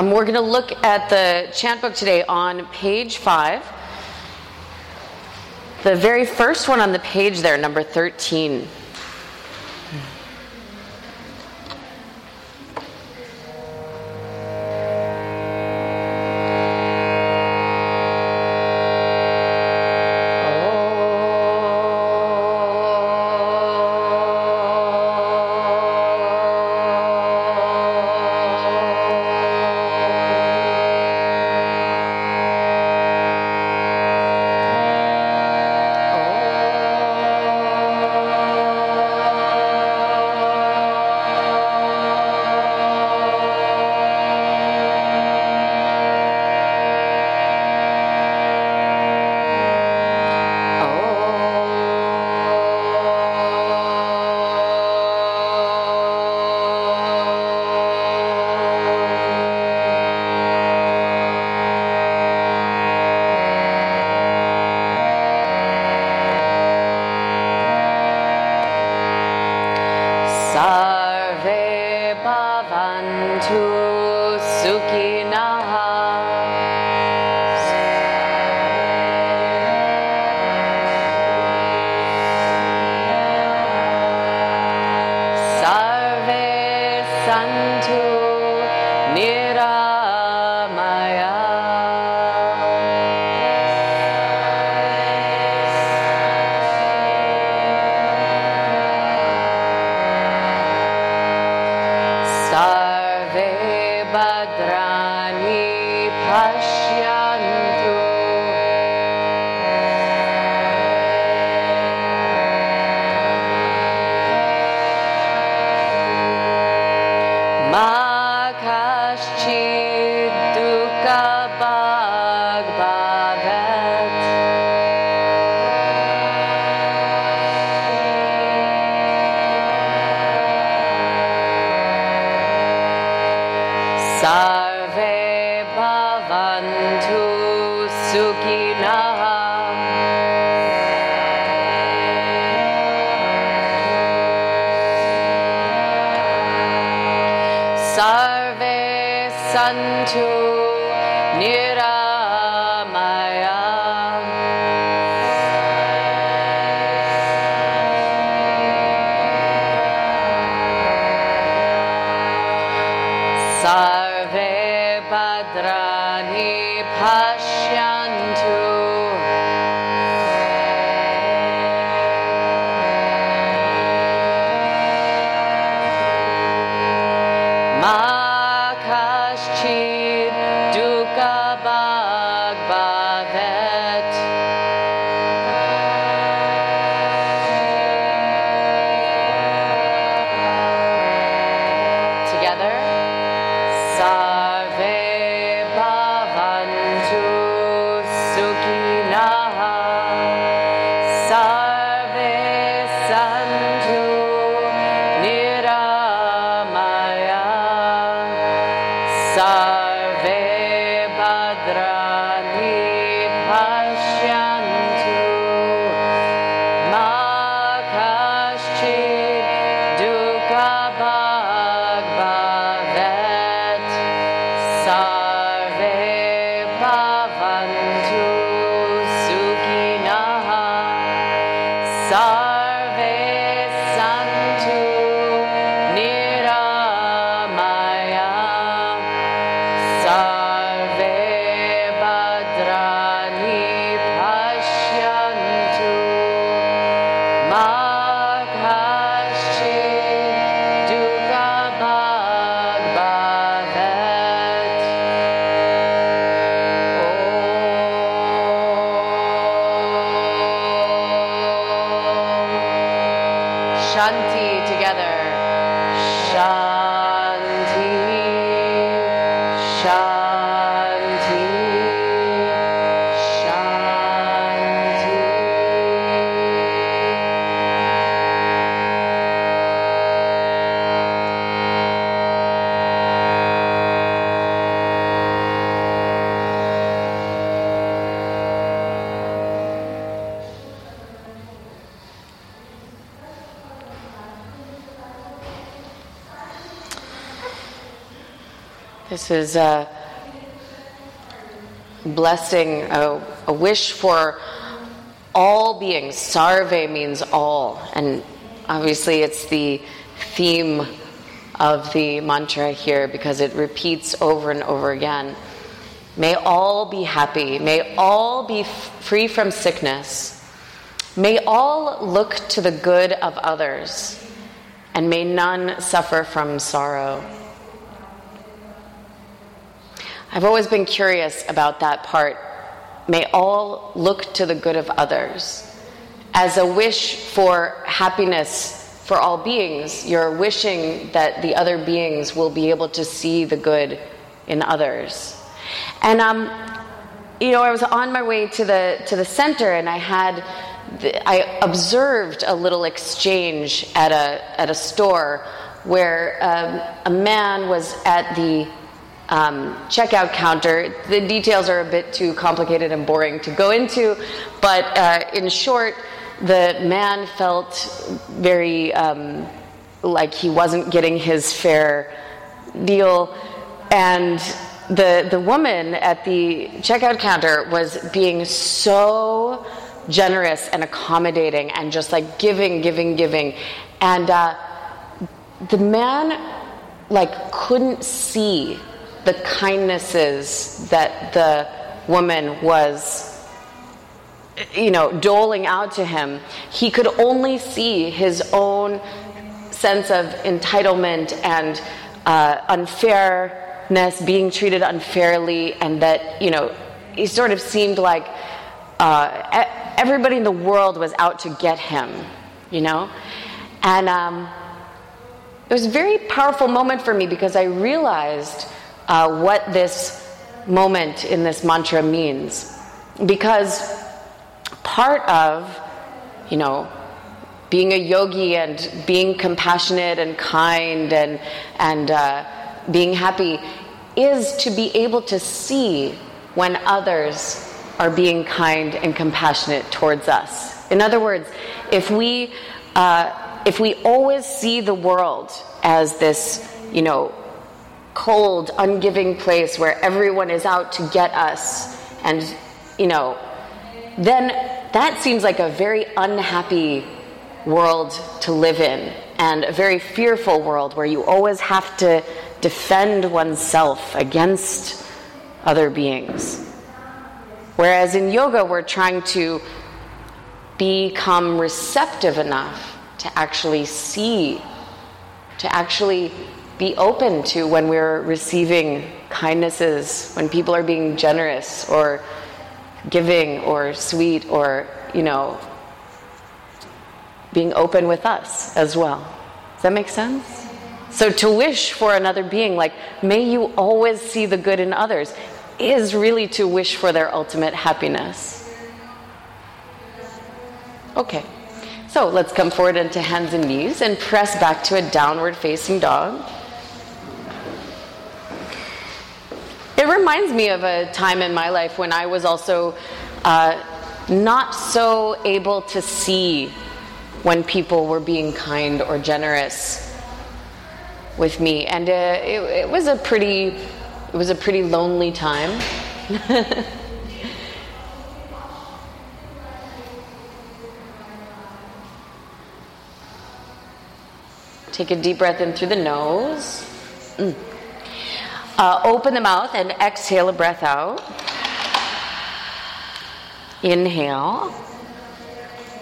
Um, we're going to look at the chant book today on page five. The very first one on the page there, number 13. This is a blessing, a, a wish for all beings. Sarve means all. And obviously, it's the theme of the mantra here because it repeats over and over again. May all be happy. May all be f- free from sickness. May all look to the good of others. And may none suffer from sorrow. I've always been curious about that part. May all look to the good of others. As a wish for happiness for all beings, you're wishing that the other beings will be able to see the good in others. And um, you know, I was on my way to the to the center, and I had the, I observed a little exchange at a at a store where um, a man was at the um, checkout counter. The details are a bit too complicated and boring to go into, but uh, in short, the man felt very um, like he wasn't getting his fair deal, and the the woman at the checkout counter was being so generous and accommodating and just like giving, giving, giving, and uh, the man like couldn't see the kindnesses that the woman was you know doling out to him. He could only see his own sense of entitlement and uh, unfairness being treated unfairly and that you know he sort of seemed like uh, everybody in the world was out to get him you know? And um, it was a very powerful moment for me because i realized uh, what this moment in this mantra means. Because part of, you know, being a yogi and being compassionate and kind and, and uh, being happy is to be able to see when others are being kind and compassionate towards us. In other words, if we, uh, if we always see the world as this, you know, cold, ungiving place where everyone is out to get us, and, you know, then that seems like a very unhappy world to live in and a very fearful world where you always have to defend oneself against other beings. Whereas in yoga, we're trying to become receptive enough to actually see, to actually be open to when we're receiving kindnesses, when people are being generous or giving or sweet or, you know, being open with us as well. Does that make sense? So to wish for another being, like, may you always see the good in others, is really to wish for their ultimate happiness. Okay. So let's come forward into hands and knees and press back to a downward facing dog. It reminds me of a time in my life when I was also uh, not so able to see when people were being kind or generous with me, and uh, it, it was a pretty, it was a pretty lonely time. Take a deep breath in through the nose. Mm. Uh, open the mouth and exhale a breath out. Inhale.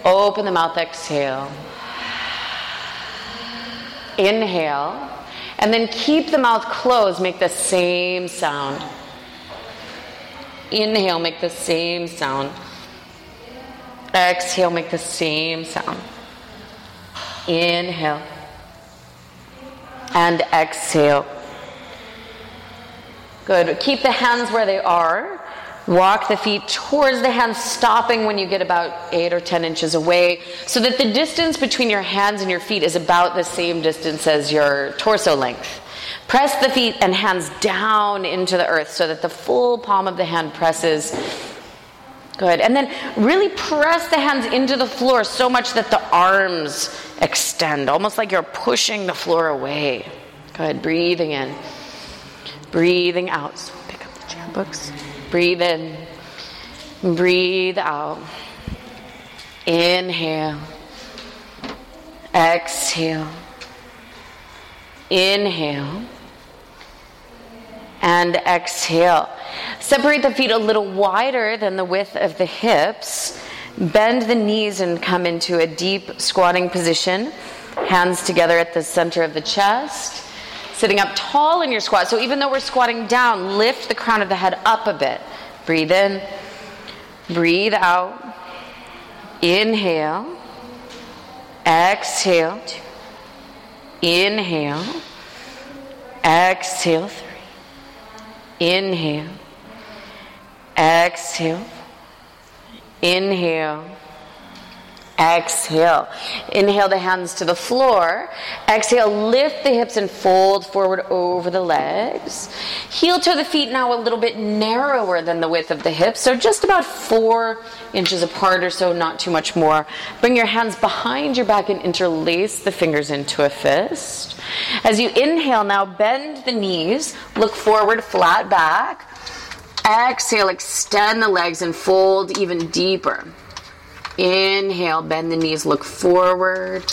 Open the mouth, exhale. Inhale. And then keep the mouth closed, make the same sound. Inhale, make the same sound. Exhale, make the same sound. Inhale. And exhale. Good. Keep the hands where they are. Walk the feet towards the hands, stopping when you get about eight or ten inches away, so that the distance between your hands and your feet is about the same distance as your torso length. Press the feet and hands down into the earth so that the full palm of the hand presses. Good. And then really press the hands into the floor so much that the arms extend, almost like you're pushing the floor away. Good. Breathing in. Breathing out. So pick up the jam books. Breathe in. Breathe out. Inhale. Exhale. Inhale. And exhale. Separate the feet a little wider than the width of the hips. Bend the knees and come into a deep squatting position. Hands together at the center of the chest. Sitting up tall in your squat. So even though we're squatting down, lift the crown of the head up a bit. Breathe in. Breathe out. Inhale. Exhale. Inhale. Exhale. Three. Inhale. Exhale. Inhale. Exhale. Inhale the hands to the floor. Exhale, lift the hips and fold forward over the legs. Heel toe the feet now a little bit narrower than the width of the hips, so just about four inches apart or so, not too much more. Bring your hands behind your back and interlace the fingers into a fist. As you inhale, now bend the knees, look forward, flat back. Exhale, extend the legs and fold even deeper. Inhale, bend the knees, look forward.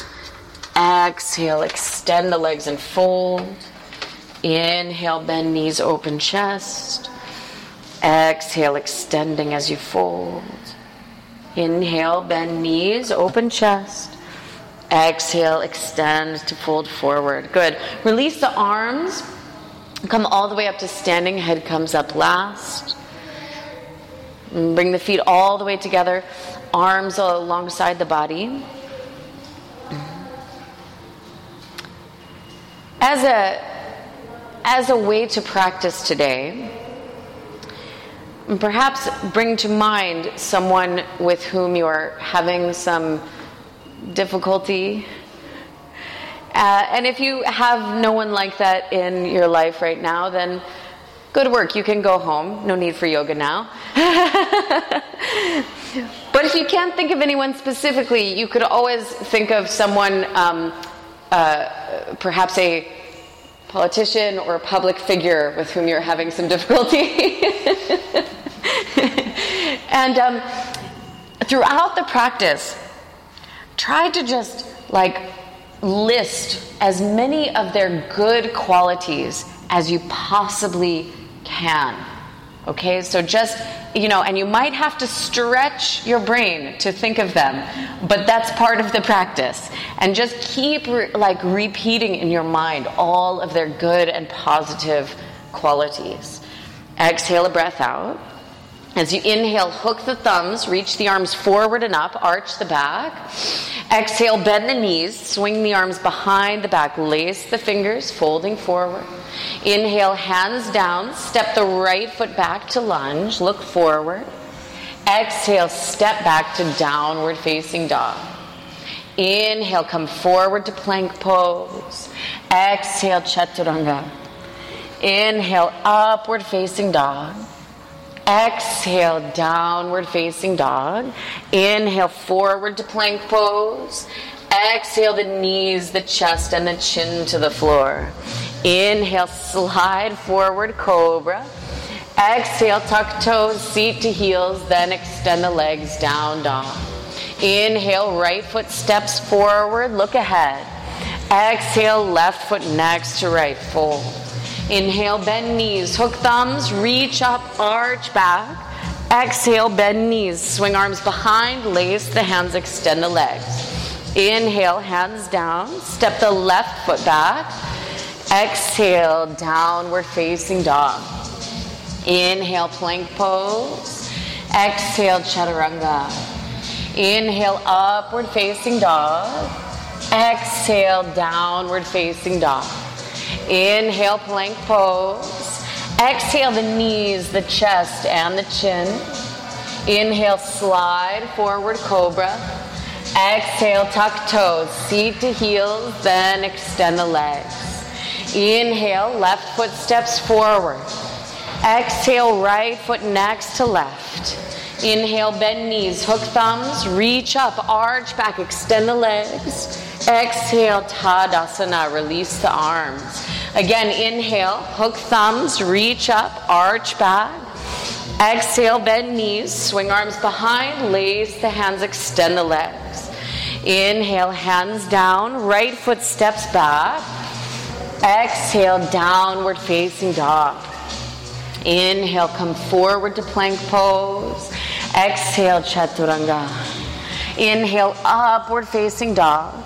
Exhale, extend the legs and fold. Inhale, bend knees, open chest. Exhale, extending as you fold. Inhale, bend knees, open chest. Exhale, extend to fold forward. Good. Release the arms. Come all the way up to standing. Head comes up last. Bring the feet all the way together arms alongside the body. As a, as a way to practice today, perhaps bring to mind someone with whom you're having some difficulty. Uh, and if you have no one like that in your life right now, then good work. You can go home. No need for yoga now. But if you can't think of anyone specifically, you could always think of someone, um, uh, perhaps a politician or a public figure with whom you're having some difficulty. and um, throughout the practice, try to just like list as many of their good qualities as you possibly can. Okay, so just, you know, and you might have to stretch your brain to think of them, but that's part of the practice. And just keep re- like repeating in your mind all of their good and positive qualities. Exhale a breath out. As you inhale, hook the thumbs, reach the arms forward and up, arch the back. Exhale, bend the knees, swing the arms behind the back, lace the fingers, folding forward. Inhale, hands down, step the right foot back to lunge, look forward. Exhale, step back to downward facing dog. Inhale, come forward to plank pose. Exhale, chaturanga. Inhale, upward facing dog. Exhale, downward facing dog. Inhale, forward to plank pose. Exhale, the knees, the chest, and the chin to the floor. Inhale, slide forward, cobra. Exhale, tuck toes, seat to heels, then extend the legs down, dog. Inhale, right foot steps forward, look ahead. Exhale, left foot next to right, fold. Inhale, bend knees, hook thumbs, reach up, arch back. Exhale, bend knees, swing arms behind, lace the hands, extend the legs. Inhale, hands down, step the left foot back. Exhale, downward facing dog. Inhale, plank pose. Exhale, chaturanga. Inhale, upward facing dog. Exhale, downward facing dog. Inhale, plank pose. Exhale, the knees, the chest, and the chin. Inhale, slide forward, cobra. Exhale, tuck toes, seat to heels, then extend the legs. Inhale, left foot steps forward. Exhale, right foot next to left. Inhale, bend knees, hook thumbs, reach up, arch back, extend the legs. Exhale, Tadasana, release the arms. Again, inhale, hook thumbs, reach up, arch back. Exhale, bend knees, swing arms behind, lace the hands, extend the legs. Inhale, hands down, right foot steps back. Exhale, downward facing dog. Inhale, come forward to plank pose. Exhale, chaturanga. Inhale, upward facing dog.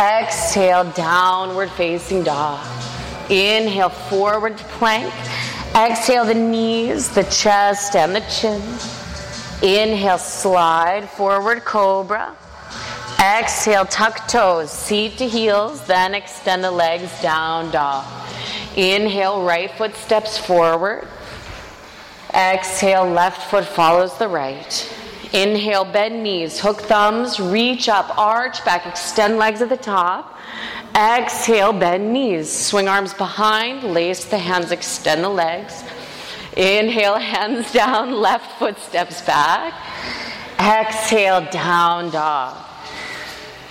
Exhale, downward facing dog. Inhale, forward plank. Exhale, the knees, the chest, and the chin. Inhale, slide forward, cobra. Exhale, tuck toes, seat to heels, then extend the legs down dog. Inhale, right foot steps forward. Exhale, left foot follows the right. Inhale, bend knees, hook thumbs, reach up, arch back, extend legs at the top. Exhale, bend knees, swing arms behind, lace the hands, extend the legs. Inhale, hands down, left foot steps back. Exhale, down dog.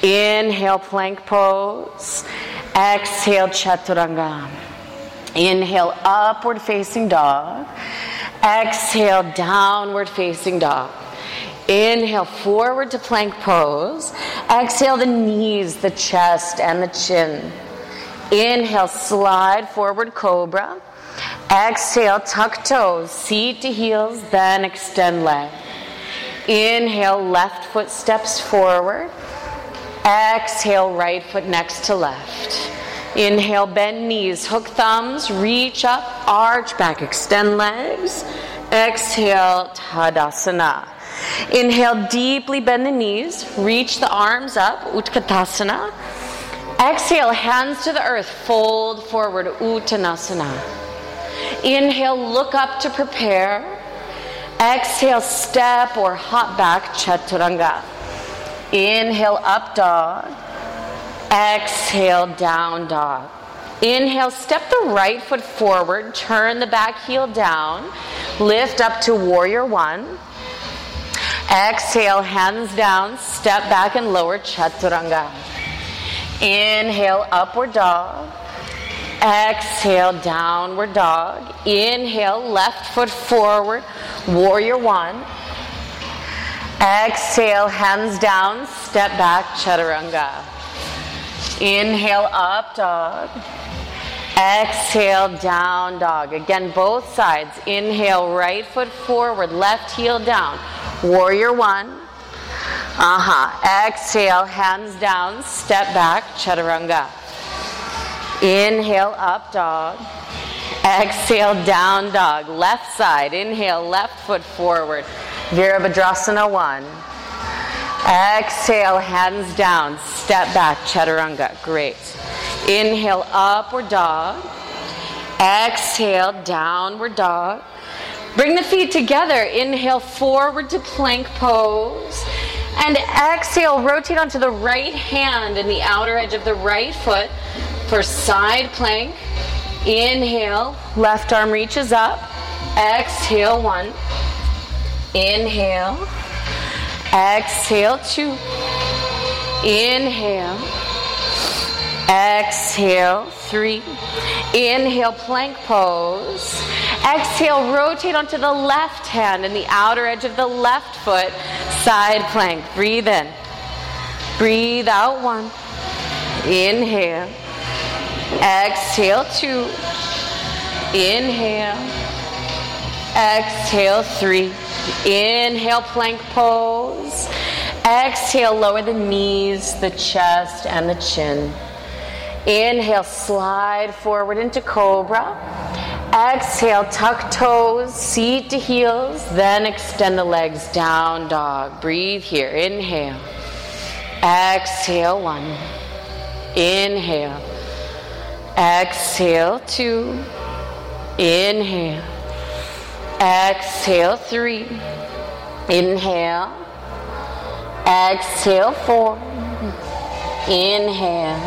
Inhale, plank pose. Exhale, chaturanga. Inhale, upward facing dog. Exhale, downward facing dog. Inhale, forward to plank pose. Exhale, the knees, the chest, and the chin. Inhale, slide forward, cobra. Exhale, tuck toes, seat to heels, then extend leg. Inhale, left foot steps forward. Exhale, right foot next to left. Inhale, bend knees, hook thumbs, reach up, arch back, extend legs. Exhale, Tadasana. Inhale, deeply bend the knees, reach the arms up, Utkatasana. Exhale, hands to the earth, fold forward, Uttanasana. Inhale, look up to prepare. Exhale, step or hop back, Chaturanga. Inhale, up dog. Exhale, down dog. Inhale, step the right foot forward, turn the back heel down, lift up to warrior one. Exhale, hands down, step back and lower chaturanga. Inhale, upward dog. Exhale, downward dog. Inhale, left foot forward, warrior one. Exhale, hands down, step back, chaturanga. Inhale, up dog. Exhale, down dog. Again, both sides. Inhale, right foot forward, left heel down. Warrior one. Uh huh. Exhale, hands down, step back, chaturanga. Inhale, up dog. Exhale, down dog. Left side. Inhale, left foot forward. Virabhadrasana one. Exhale, hands down, step back, chaturanga. Great. Inhale, upward dog. Exhale, downward dog. Bring the feet together. Inhale, forward to plank pose. And exhale, rotate onto the right hand and the outer edge of the right foot for side plank. Inhale, left arm reaches up. Exhale, one. Inhale. Exhale, two. Inhale. Exhale, three. Inhale, plank pose. Exhale, rotate onto the left hand and the outer edge of the left foot. Side plank. Breathe in. Breathe out, one. Inhale. Exhale, two. Inhale. Exhale, three. Inhale, plank pose. Exhale, lower the knees, the chest, and the chin. Inhale, slide forward into cobra. Exhale, tuck toes, seat to heels, then extend the legs down dog. Breathe here. Inhale. Exhale, one. Inhale. Exhale, two. Inhale. Exhale, three. Inhale. Exhale, four. Inhale.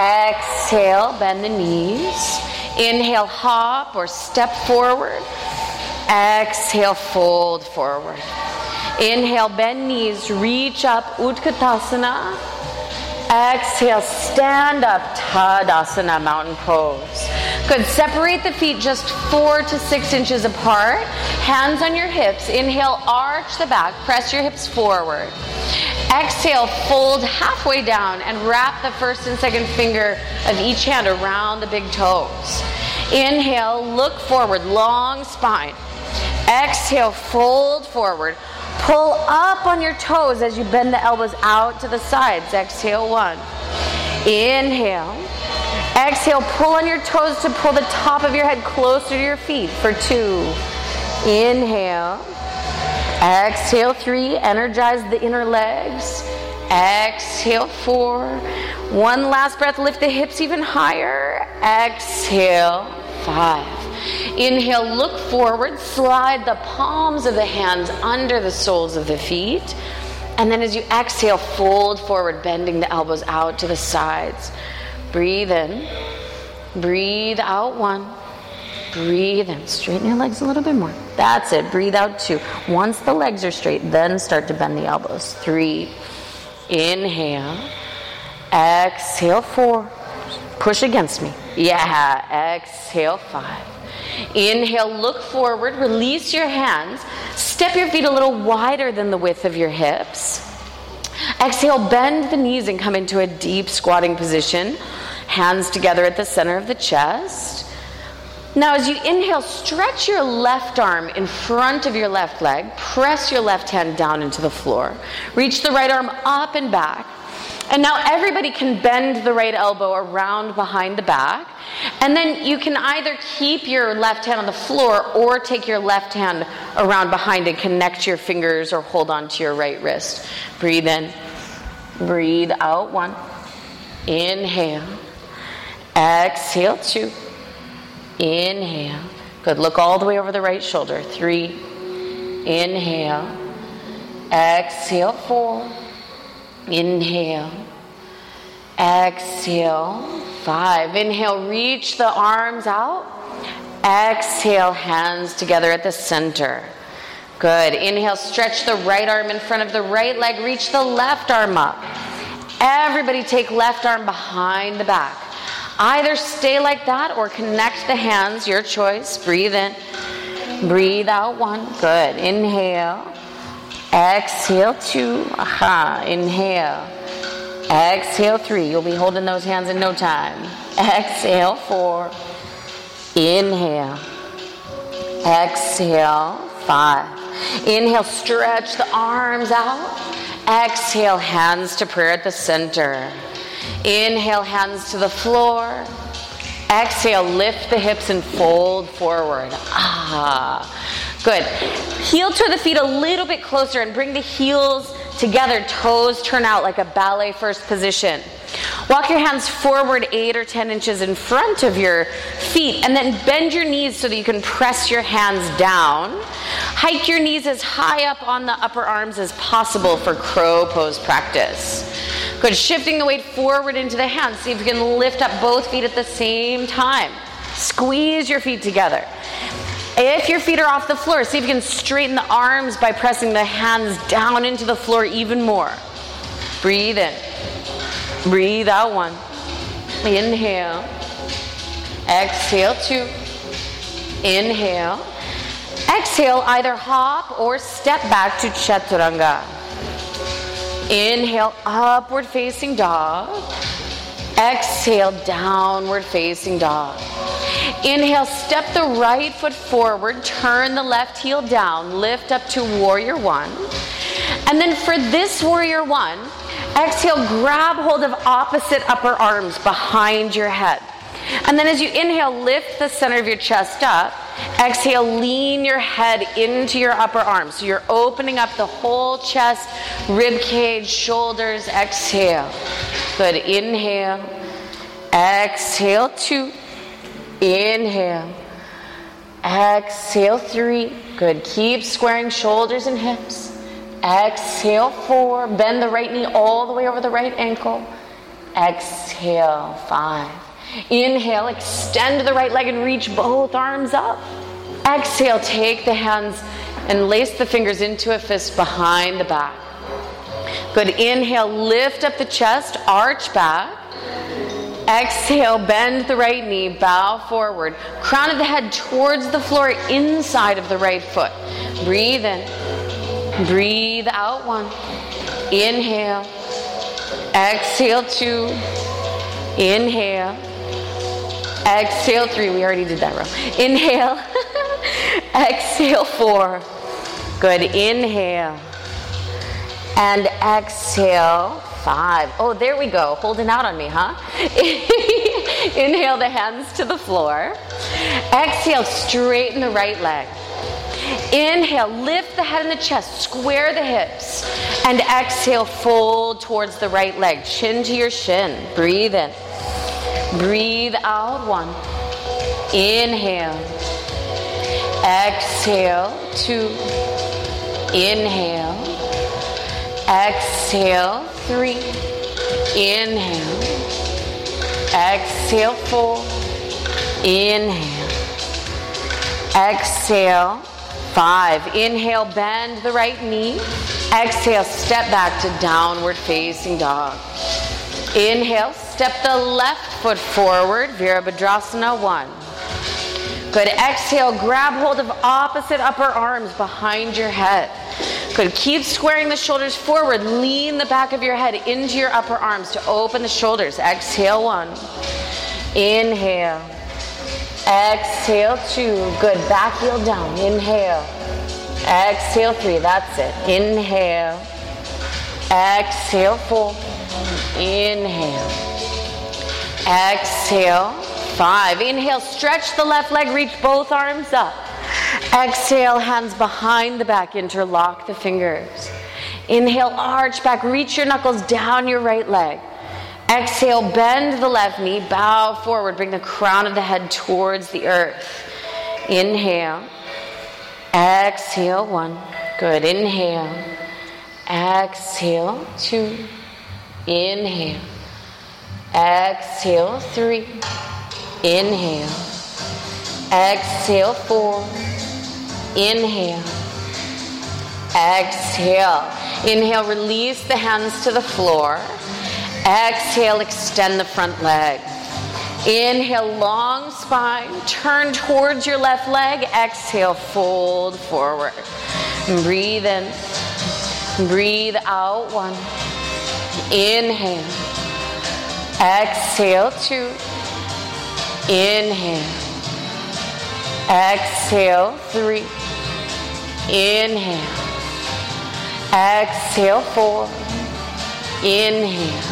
Exhale, bend the knees. Inhale, hop or step forward. Exhale, fold forward. Inhale, bend knees, reach up, Utkatasana. Exhale, stand up, Tadasana, mountain pose. Good. Separate the feet just four to six inches apart. Hands on your hips. Inhale, arch the back. Press your hips forward. Exhale, fold halfway down and wrap the first and second finger of each hand around the big toes. Inhale, look forward, long spine. Exhale, fold forward. Pull up on your toes as you bend the elbows out to the sides. Exhale, one. Inhale. Exhale, pull on your toes to pull the top of your head closer to your feet for two. Inhale. Exhale, three. Energize the inner legs. Exhale, four. One last breath. Lift the hips even higher. Exhale, five. Inhale, look forward. Slide the palms of the hands under the soles of the feet. And then as you exhale, fold forward, bending the elbows out to the sides. Breathe in. Breathe out one. Breathe in. Straighten your legs a little bit more. That's it. Breathe out two. Once the legs are straight, then start to bend the elbows. Three. Inhale. Exhale. Four. Push against me. Yeah. Exhale. Five. Inhale. Look forward. Release your hands. Step your feet a little wider than the width of your hips. Exhale, bend the knees and come into a deep squatting position. Hands together at the center of the chest. Now, as you inhale, stretch your left arm in front of your left leg. Press your left hand down into the floor. Reach the right arm up and back. And now everybody can bend the right elbow around behind the back. And then you can either keep your left hand on the floor or take your left hand around behind and connect your fingers or hold on to your right wrist. Breathe in. Breathe out. One. Inhale. Exhale. Two. Inhale. Good. Look all the way over the right shoulder. Three. Inhale. Exhale. Four. Inhale. Exhale. Five. Inhale. Reach the arms out. Exhale. Hands together at the center. Good. Inhale. Stretch the right arm in front of the right leg. Reach the left arm up. Everybody take left arm behind the back. Either stay like that or connect the hands, your choice. Breathe in. Breathe out one. Good. Inhale. Exhale two. Aha. Inhale. Exhale three. You'll be holding those hands in no time. Exhale four. Inhale. Exhale five. Inhale, stretch the arms out. Exhale, hands to prayer at the center. Inhale, hands to the floor. Exhale, lift the hips and fold forward. Ah, good. Heel to the feet a little bit closer and bring the heels together. Toes turn out like a ballet first position. Walk your hands forward eight or ten inches in front of your feet and then bend your knees so that you can press your hands down. Hike your knees as high up on the upper arms as possible for crow pose practice. Good. Shifting the weight forward into the hands. See if you can lift up both feet at the same time. Squeeze your feet together. If your feet are off the floor, see if you can straighten the arms by pressing the hands down into the floor even more. Breathe in. Breathe out one. Inhale. Exhale two. Inhale. Exhale, either hop or step back to chaturanga. Inhale, upward facing dog. Exhale, downward facing dog. Inhale, step the right foot forward, turn the left heel down, lift up to warrior one. And then for this warrior one, exhale, grab hold of opposite upper arms behind your head. And then as you inhale, lift the center of your chest up. Exhale, lean your head into your upper arms. So you're opening up the whole chest, rib cage, shoulders. Exhale. Good. Inhale. Exhale. Two. Inhale. Exhale. Three. Good. Keep squaring shoulders and hips. Exhale. Four. Bend the right knee all the way over the right ankle. Exhale. Five. Inhale, extend the right leg and reach both arms up. Exhale, take the hands and lace the fingers into a fist behind the back. Good. Inhale, lift up the chest, arch back. Exhale, bend the right knee, bow forward. Crown of the head towards the floor, inside of the right foot. Breathe in. Breathe out one. Inhale. Exhale two. Inhale. Exhale three. We already did that row. Inhale. exhale four. Good. Inhale. And exhale five. Oh, there we go. Holding out on me, huh? Inhale the hands to the floor. Exhale, straighten the right leg. Inhale, lift the head and the chest, square the hips. And exhale, fold towards the right leg, chin to your shin. Breathe in. Breathe out one. Inhale. Exhale, two. Inhale. Exhale, three. Inhale. Exhale, four. Inhale. Exhale, five. Inhale, bend the right knee. Exhale, step back to downward facing dog. Inhale, step the left foot forward, Virabhadrasana one. Good. Exhale, grab hold of opposite upper arms behind your head. Good. Keep squaring the shoulders forward. Lean the back of your head into your upper arms to open the shoulders. Exhale one. Inhale. Exhale two. Good. Back heel down. Inhale. Exhale three. That's it. Inhale. Exhale four. Inhale. Exhale five. Inhale. Stretch the left leg. Reach both arms up. Exhale, hands behind the back, interlock the fingers. Inhale, arch back, reach your knuckles down your right leg. Exhale, bend the left knee, bow forward, bring the crown of the head towards the earth. Inhale. Exhale, one. Good. Inhale. Exhale, two. Inhale. Exhale, three. Inhale. Exhale, four. Inhale. Exhale. Inhale, release the hands to the floor. Exhale, extend the front leg. Inhale, long spine. Turn towards your left leg. Exhale, fold forward. Breathe in. Breathe out. One. Inhale. Exhale, two. Inhale. Exhale, three. Inhale. Exhale, four. Inhale.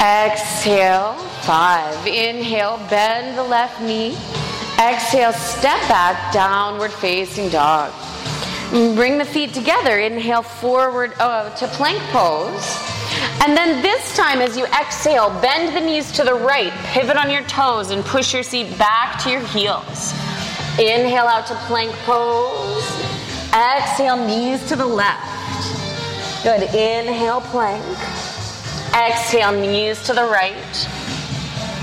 Exhale, five. Inhale, bend the left knee. Exhale, step back, downward facing dog. Bring the feet together. Inhale forward uh, to plank pose. And then this time, as you exhale, bend the knees to the right, pivot on your toes, and push your seat back to your heels. Inhale out to plank pose. Exhale, knees to the left. Good. Inhale, plank. Exhale, knees to the right.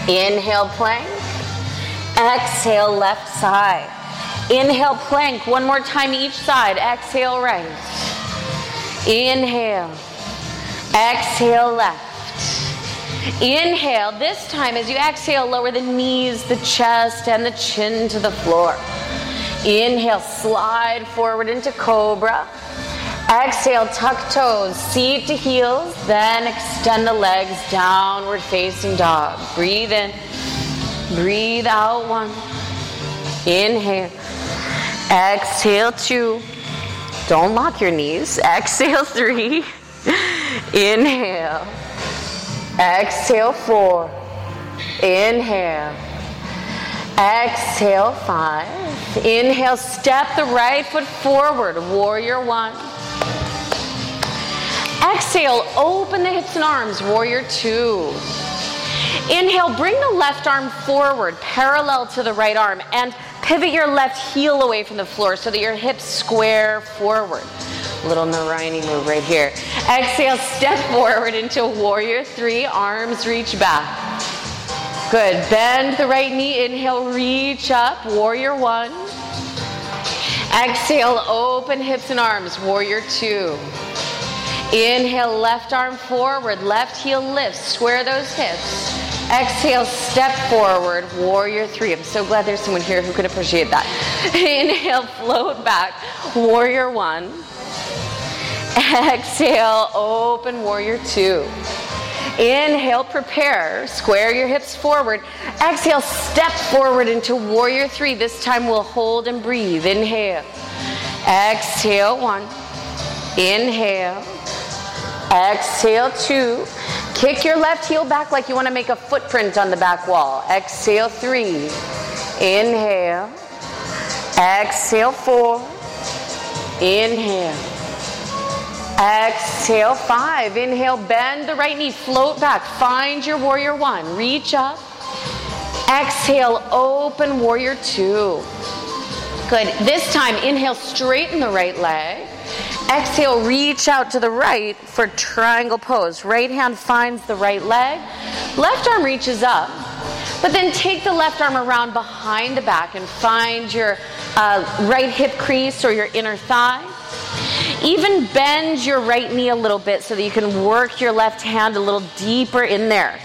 Inhale, plank. Exhale, left side. Inhale, plank. One more time each side. Exhale, right. Inhale. Exhale, left. Inhale. This time, as you exhale, lower the knees, the chest, and the chin to the floor. Inhale, slide forward into cobra. Exhale, tuck toes, seat to heels, then extend the legs, downward facing dog. Breathe in, breathe out one. Inhale, exhale two. Don't lock your knees. Exhale three. Inhale. Exhale four. Inhale. Exhale five. Inhale, step the right foot forward. Warrior one. Exhale, open the hips and arms. Warrior two. Inhale, bring the left arm forward, parallel to the right arm, and pivot your left heel away from the floor so that your hips square forward. Little Narayani move right here. Exhale, step forward into warrior three, arms reach back. Good. Bend the right knee. Inhale, reach up. Warrior one. Exhale, open hips and arms. Warrior two. Inhale, left arm forward, left heel lifts, square those hips. Exhale, step forward, warrior three. I'm so glad there's someone here who can appreciate that. Inhale, float back, warrior one. Exhale, open, warrior two. Inhale, prepare. Square your hips forward. Exhale, step forward into warrior three. This time we'll hold and breathe. Inhale. Exhale, one. Inhale. Exhale, two. Kick your left heel back like you want to make a footprint on the back wall. Exhale, three. Inhale. Exhale, four. Inhale. Exhale, five. Inhale, bend the right knee, float back. Find your warrior one. Reach up. Exhale, open warrior two. Good. This time, inhale, straighten the right leg. Exhale, reach out to the right for triangle pose. Right hand finds the right leg. Left arm reaches up. But then take the left arm around behind the back and find your uh, right hip crease or your inner thigh. Even bend your right knee a little bit so that you can work your left hand a little deeper in there.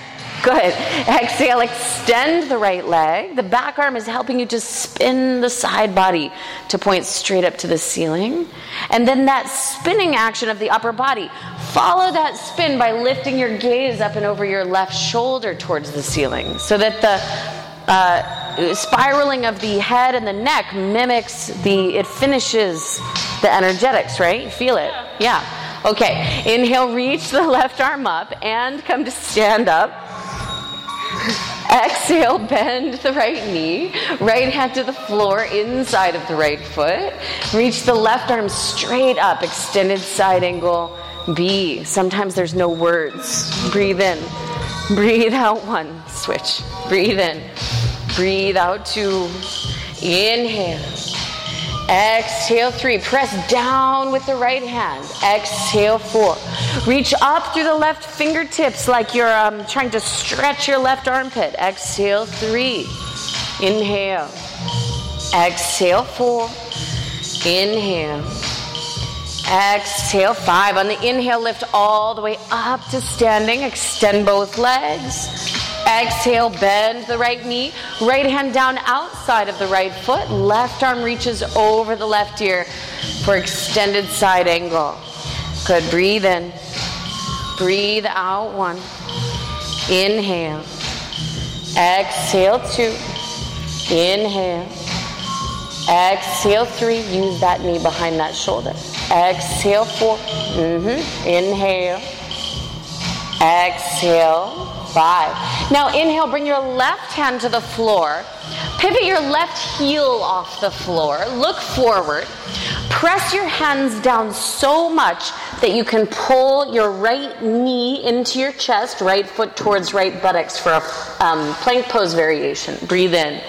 Good. Exhale, extend the right leg. The back arm is helping you to spin the side body to point straight up to the ceiling. And then that spinning action of the upper body, follow that spin by lifting your gaze up and over your left shoulder towards the ceiling so that the uh, spiraling of the head and the neck mimics the, it finishes the energetics, right? Feel it? Yeah. Okay. Inhale, reach the left arm up and come to stand up. Exhale, bend the right knee. Right hand to the floor, inside of the right foot. Reach the left arm straight up, extended side angle B. Sometimes there's no words. Breathe in. Breathe out one. Switch. Breathe in. Breathe out two. Inhale. Exhale three. Press down with the right hand. Exhale four. Reach up through the left fingertips like you're um, trying to stretch your left armpit. Exhale three. Inhale. Exhale four. Inhale. Exhale five. On the inhale, lift all the way up to standing. Extend both legs. Exhale, bend the right knee. Right hand down outside of the right foot. Left arm reaches over the left ear for extended side angle. Good. Breathe in. Breathe out. One. Inhale. Exhale. Two. Inhale. Exhale. Three. Use that knee behind that shoulder. Exhale. 4 Mm-hmm. Inhale. Exhale five. Now inhale, bring your left hand to the floor. Pivot your left heel off the floor. Look forward. Press your hands down so much that you can pull your right knee into your chest, right foot towards right buttocks for a um, plank pose variation. Breathe in.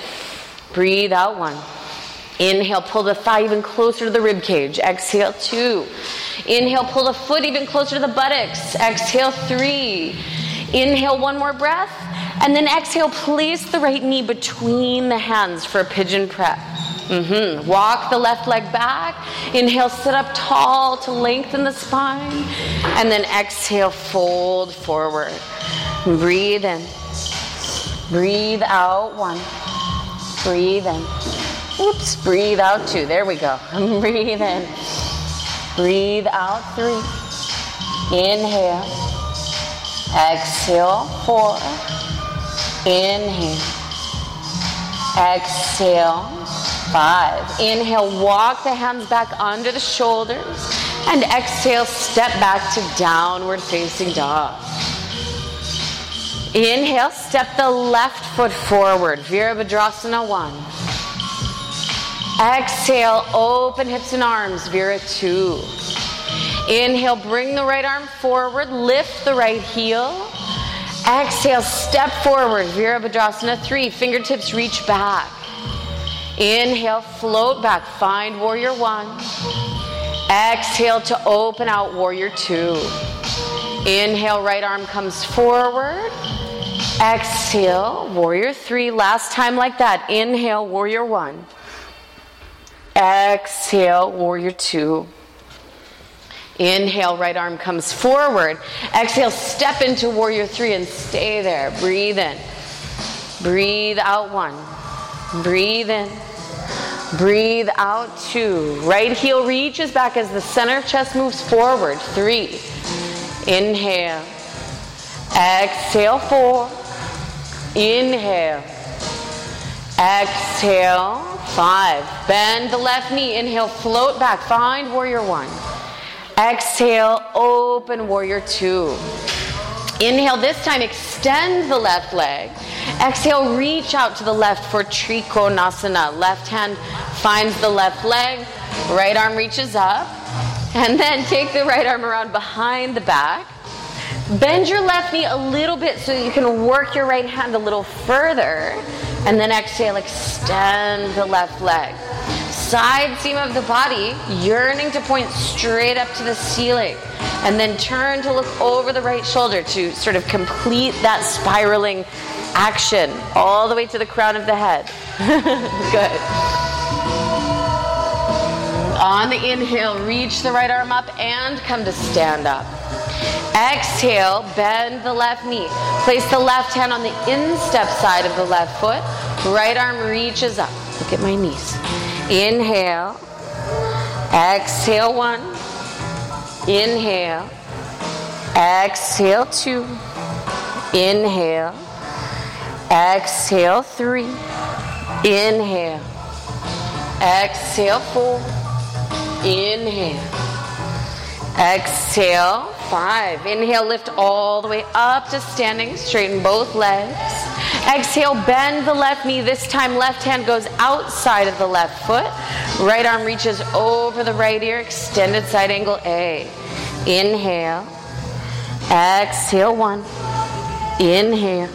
Breathe out one. Inhale, pull the thigh even closer to the rib cage. Exhale, two. Inhale, pull the foot even closer to the buttocks. Exhale, three. Inhale one more breath. And then exhale, place the right knee between the hands for a pigeon prep. Mm-hmm. Walk the left leg back. Inhale, sit up tall to lengthen the spine. And then exhale, fold forward. Breathe in. Breathe out. One. Breathe in. Oops. Breathe out. Two. There we go. Breathe in. Breathe out. Three. Inhale. Exhale, four. Inhale. Exhale, five. Inhale, walk the hands back under the shoulders. And exhale, step back to downward facing dog. Inhale, step the left foot forward. Virabhadrasana one. Exhale, open hips and arms. Vira two. Inhale, bring the right arm forward, lift the right heel. Exhale, step forward, Virabhadrasana 3. Fingertips reach back. Inhale, float back, find warrior 1. Exhale to open out warrior 2. Inhale, right arm comes forward. Exhale, warrior 3. Last time like that. Inhale, warrior 1. Exhale, warrior 2. Inhale, right arm comes forward. Exhale, step into warrior three and stay there. Breathe in. Breathe out one. Breathe in. Breathe out two. Right heel reaches back as the center chest moves forward. Three. Inhale. Exhale, four. Inhale. Exhale, five. Bend the left knee. Inhale, float back. Find warrior one. Exhale, open warrior two. Inhale, this time extend the left leg. Exhale, reach out to the left for Trikonasana. Left hand finds the left leg, right arm reaches up, and then take the right arm around behind the back. Bend your left knee a little bit so you can work your right hand a little further. And then exhale, extend the left leg. Side seam of the body, yearning to point straight up to the ceiling. And then turn to look over the right shoulder to sort of complete that spiraling action all the way to the crown of the head. Good. On the inhale, reach the right arm up and come to stand up. Exhale, bend the left knee. Place the left hand on the instep side of the left foot. Right arm reaches up. Look at my knees. Inhale. Exhale, one. Inhale. Exhale, two. Inhale. Exhale, three. Inhale. Exhale, four. Inhale. Exhale, five. Inhale, lift all the way up to standing. Straighten both legs. Exhale, bend the left knee. This time, left hand goes outside of the left foot. Right arm reaches over the right ear. Extended side angle A. Inhale. Exhale, one. Inhale.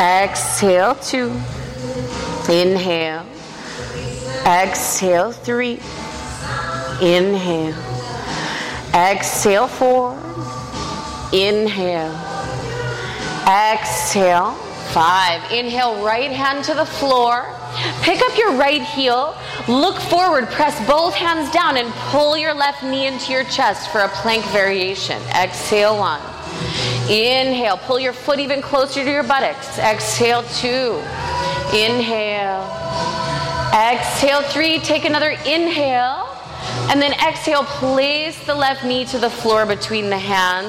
Exhale, two. Inhale. Exhale, three. Inhale. Exhale, four. Inhale. Exhale, five. Inhale, right hand to the floor. Pick up your right heel. Look forward. Press both hands down and pull your left knee into your chest for a plank variation. Exhale, one. Inhale. Pull your foot even closer to your buttocks. Exhale, two. Inhale. Exhale, three. Take another inhale. And then exhale, place the left knee to the floor between the hands.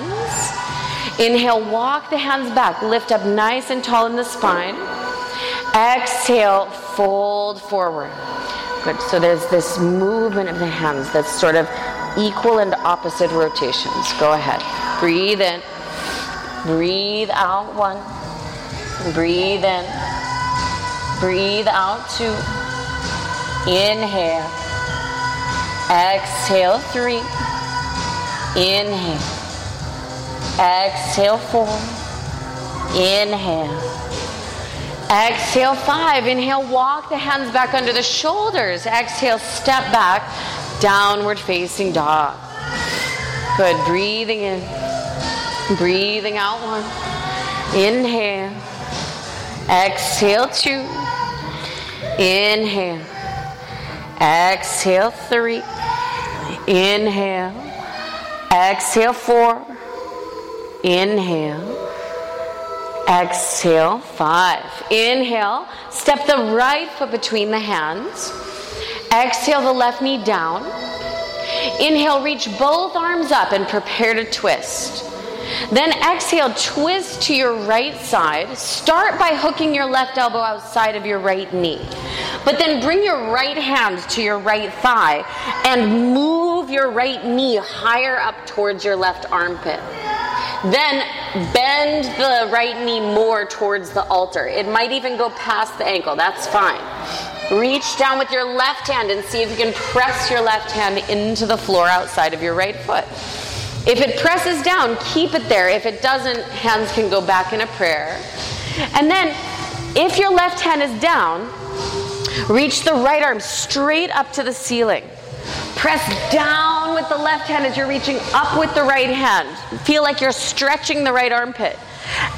Inhale, walk the hands back, lift up nice and tall in the spine. Exhale, fold forward. Good. So there's this movement of the hands that's sort of equal and opposite rotations. Go ahead. Breathe in. Breathe out one. Breathe in. Breathe out two. Inhale. Exhale three. Inhale. Exhale four. Inhale. Exhale five. Inhale, walk the hands back under the shoulders. Exhale, step back, downward facing dog. Good. Breathing in. Breathing out one. Inhale. Exhale two. Inhale. Exhale three. Inhale. Exhale four. Inhale. Exhale five. Inhale. Step the right foot between the hands. Exhale the left knee down. Inhale, reach both arms up and prepare to twist. Then exhale, twist to your right side. Start by hooking your left elbow outside of your right knee. But then bring your right hand to your right thigh and move your right knee higher up towards your left armpit. Then bend the right knee more towards the altar. It might even go past the ankle. That's fine. Reach down with your left hand and see if you can press your left hand into the floor outside of your right foot. If it presses down, keep it there. If it doesn't, hands can go back in a prayer. And then, if your left hand is down, reach the right arm straight up to the ceiling. Press down with the left hand as you're reaching up with the right hand. Feel like you're stretching the right armpit.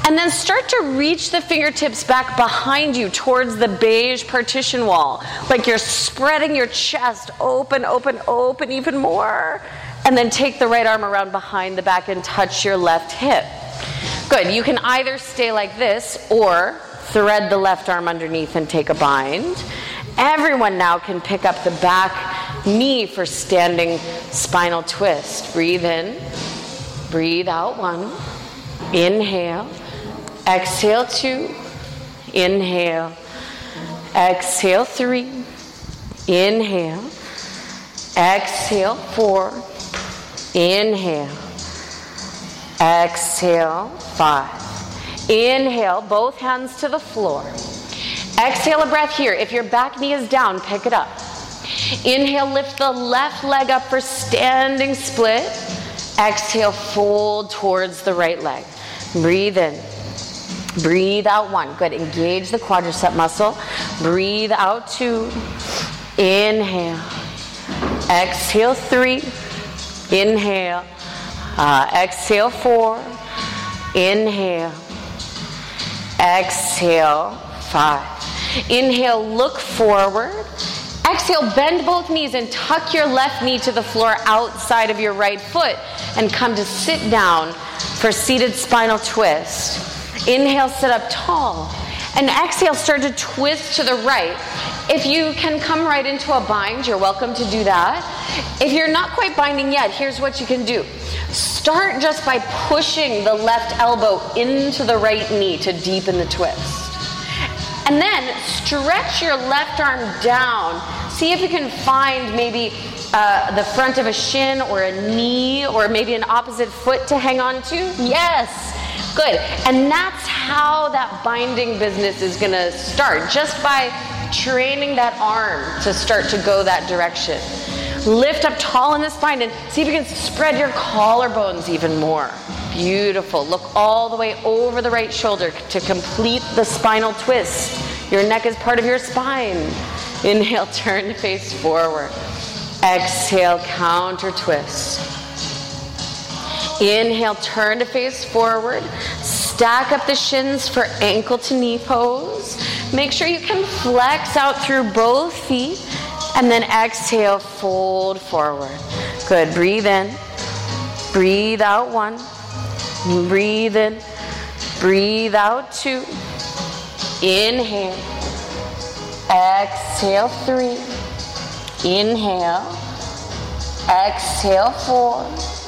And then start to reach the fingertips back behind you towards the beige partition wall. Like you're spreading your chest open, open, open even more. And then take the right arm around behind the back and touch your left hip. Good. You can either stay like this or thread the left arm underneath and take a bind. Everyone now can pick up the back knee for standing spinal twist. Breathe in, breathe out one. Inhale, exhale two, inhale, exhale three, inhale, exhale four, inhale, exhale five. Inhale, both hands to the floor. Exhale a breath here. If your back knee is down, pick it up. Inhale, lift the left leg up for standing split. Exhale, fold towards the right leg. Breathe in. Breathe out one. Good. Engage the quadricep muscle. Breathe out two. Inhale. Exhale three. Inhale. Uh, exhale four. Inhale. Exhale five. Inhale, look forward. Exhale, bend both knees and tuck your left knee to the floor outside of your right foot and come to sit down for seated spinal twist. Inhale, sit up tall. And exhale, start to twist to the right. If you can come right into a bind, you're welcome to do that. If you're not quite binding yet, here's what you can do. Start just by pushing the left elbow into the right knee to deepen the twist. And then stretch your left arm down. See if you can find maybe uh, the front of a shin or a knee or maybe an opposite foot to hang on to. Yes. Good. And that's how that binding business is going to start, just by training that arm to start to go that direction. Lift up tall in the spine and see if you can spread your collarbones even more. Beautiful. Look all the way over the right shoulder to complete the spinal twist. Your neck is part of your spine. Inhale, turn face forward. Exhale, counter twist. Inhale, turn to face forward. Stack up the shins for ankle to knee pose. Make sure you can flex out through both feet. And then exhale, fold forward. Good. Breathe in. Breathe out one. Breathe in. Breathe out two. Inhale. Exhale three. Inhale. Exhale four.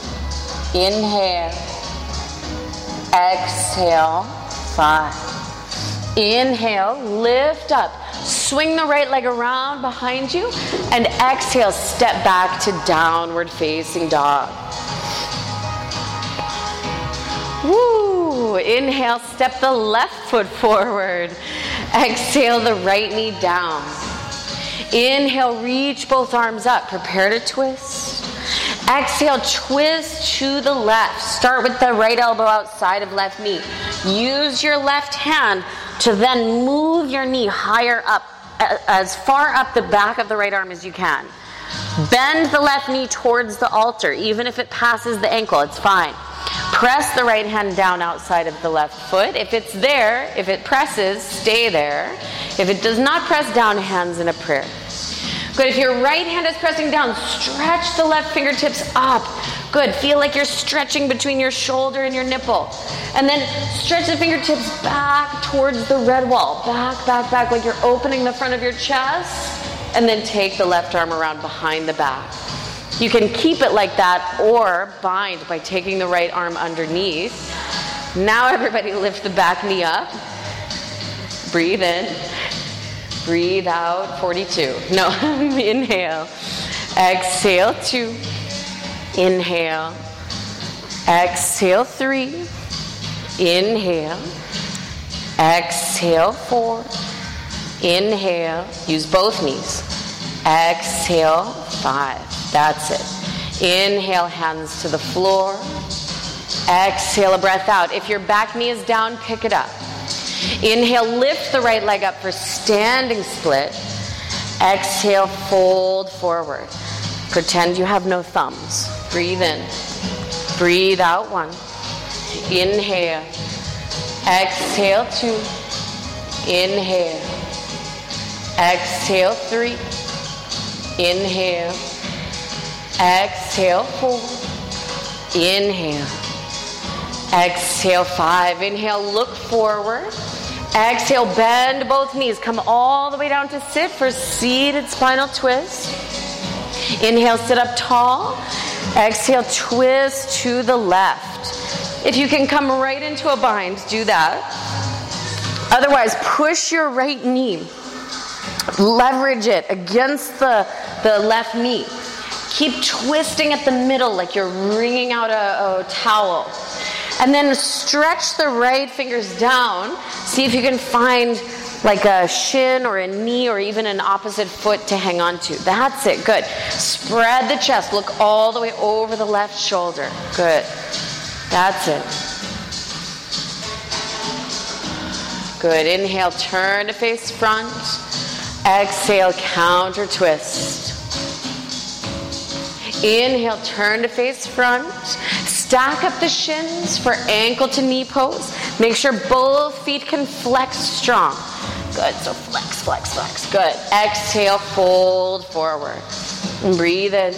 Inhale. Exhale five. Inhale. Lift up. Swing the right leg around behind you. And exhale. Step back to downward facing dog. Woo! Inhale, step the left foot forward. Exhale the right knee down. Inhale, reach both arms up. Prepare to twist. Exhale, twist to the left. Start with the right elbow outside of left knee. Use your left hand to then move your knee higher up, as far up the back of the right arm as you can. Bend the left knee towards the altar, even if it passes the ankle, it's fine. Press the right hand down outside of the left foot. If it's there, if it presses, stay there. If it does not press down, hands in a prayer. Good. If your right hand is pressing down, stretch the left fingertips up. Good. Feel like you're stretching between your shoulder and your nipple. And then stretch the fingertips back towards the red wall. Back, back, back, like you're opening the front of your chest. And then take the left arm around behind the back. You can keep it like that or bind by taking the right arm underneath. Now, everybody lift the back knee up. Breathe in. Breathe out. 42. No, inhale. Exhale, two. Inhale. Exhale, three. Inhale. Exhale, four. Inhale. Use both knees. Exhale, five. That's it. Inhale, hands to the floor. Exhale, a breath out. If your back knee is down, pick it up. Inhale, lift the right leg up for standing split. Exhale, fold forward. Pretend you have no thumbs. Breathe in. Breathe out one. Inhale. Exhale two. Inhale. Exhale three. Inhale. Exhale, four. Inhale. Exhale, five. Inhale, look forward. Exhale, bend both knees. Come all the way down to sit for seated spinal twist. Inhale, sit up tall. Exhale, twist to the left. If you can come right into a bind, do that. Otherwise, push your right knee. Leverage it against the, the left knee. Keep twisting at the middle like you're wringing out a, a towel. And then stretch the right fingers down. See if you can find like a shin or a knee or even an opposite foot to hang on to. That's it. Good. Spread the chest. Look all the way over the left shoulder. Good. That's it. Good. Inhale, turn to face front. Exhale, counter twist. Inhale, turn to face front. Stack up the shins for ankle to knee pose. Make sure both feet can flex strong. Good. So flex, flex, flex. Good. Exhale, fold forward. Breathe in.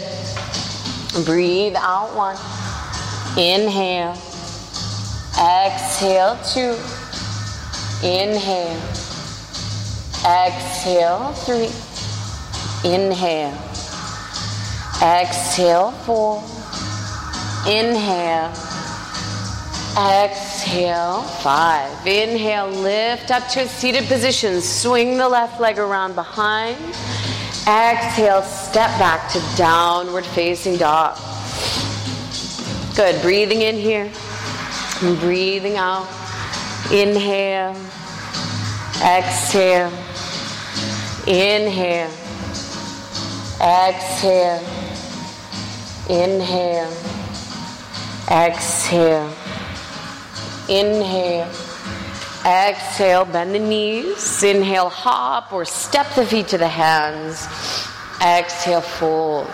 Breathe out one. Inhale. Exhale two. Inhale. Exhale three. Inhale. Exhale four. Inhale. Exhale five. Inhale, lift up to a seated position. Swing the left leg around behind. Exhale, step back to downward facing dog. Good. Breathing in here. And breathing out. Inhale. Exhale. Inhale. Exhale. Inhale. Exhale. Inhale. Exhale, bend the knees. Inhale, hop or step the feet to the hands. Exhale, fold.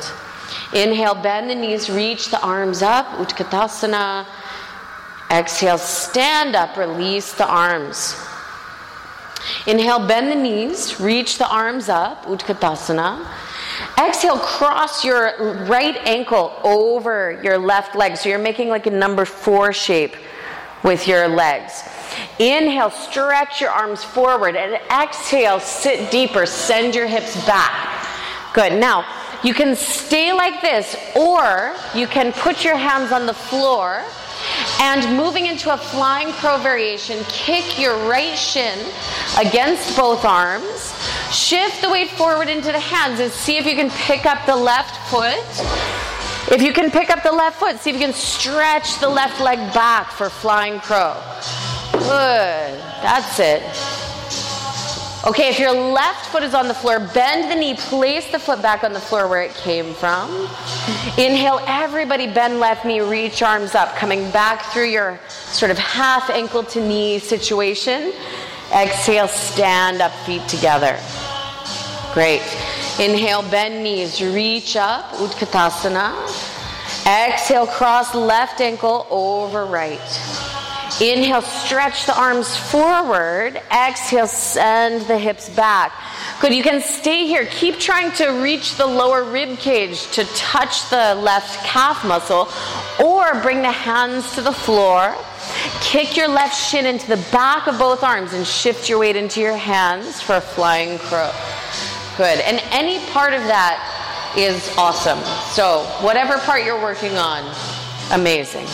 Inhale, bend the knees, reach the arms up, Utkatasana. Exhale, stand up, release the arms. Inhale, bend the knees, reach the arms up, Utkatasana. Exhale, cross your right ankle over your left leg. So you're making like a number four shape with your legs. Inhale, stretch your arms forward. And exhale, sit deeper. Send your hips back. Good. Now, you can stay like this, or you can put your hands on the floor and moving into a flying crow variation, kick your right shin against both arms. Shift the weight forward into the hands and see if you can pick up the left foot. If you can pick up the left foot, see if you can stretch the left leg back for flying crow. Good. That's it. Okay, if your left foot is on the floor, bend the knee, place the foot back on the floor where it came from. Inhale, everybody bend left knee, reach arms up, coming back through your sort of half ankle to knee situation. Exhale, stand up, feet together. Great. Inhale, bend knees, reach up, Utkatasana. Exhale, cross left ankle over right. Inhale, stretch the arms forward. Exhale, send the hips back. Good, you can stay here. Keep trying to reach the lower rib cage to touch the left calf muscle, or bring the hands to the floor. Kick your left shin into the back of both arms and shift your weight into your hands for a flying crow. Good. And any part of that is awesome. So, whatever part you're working on, amazing.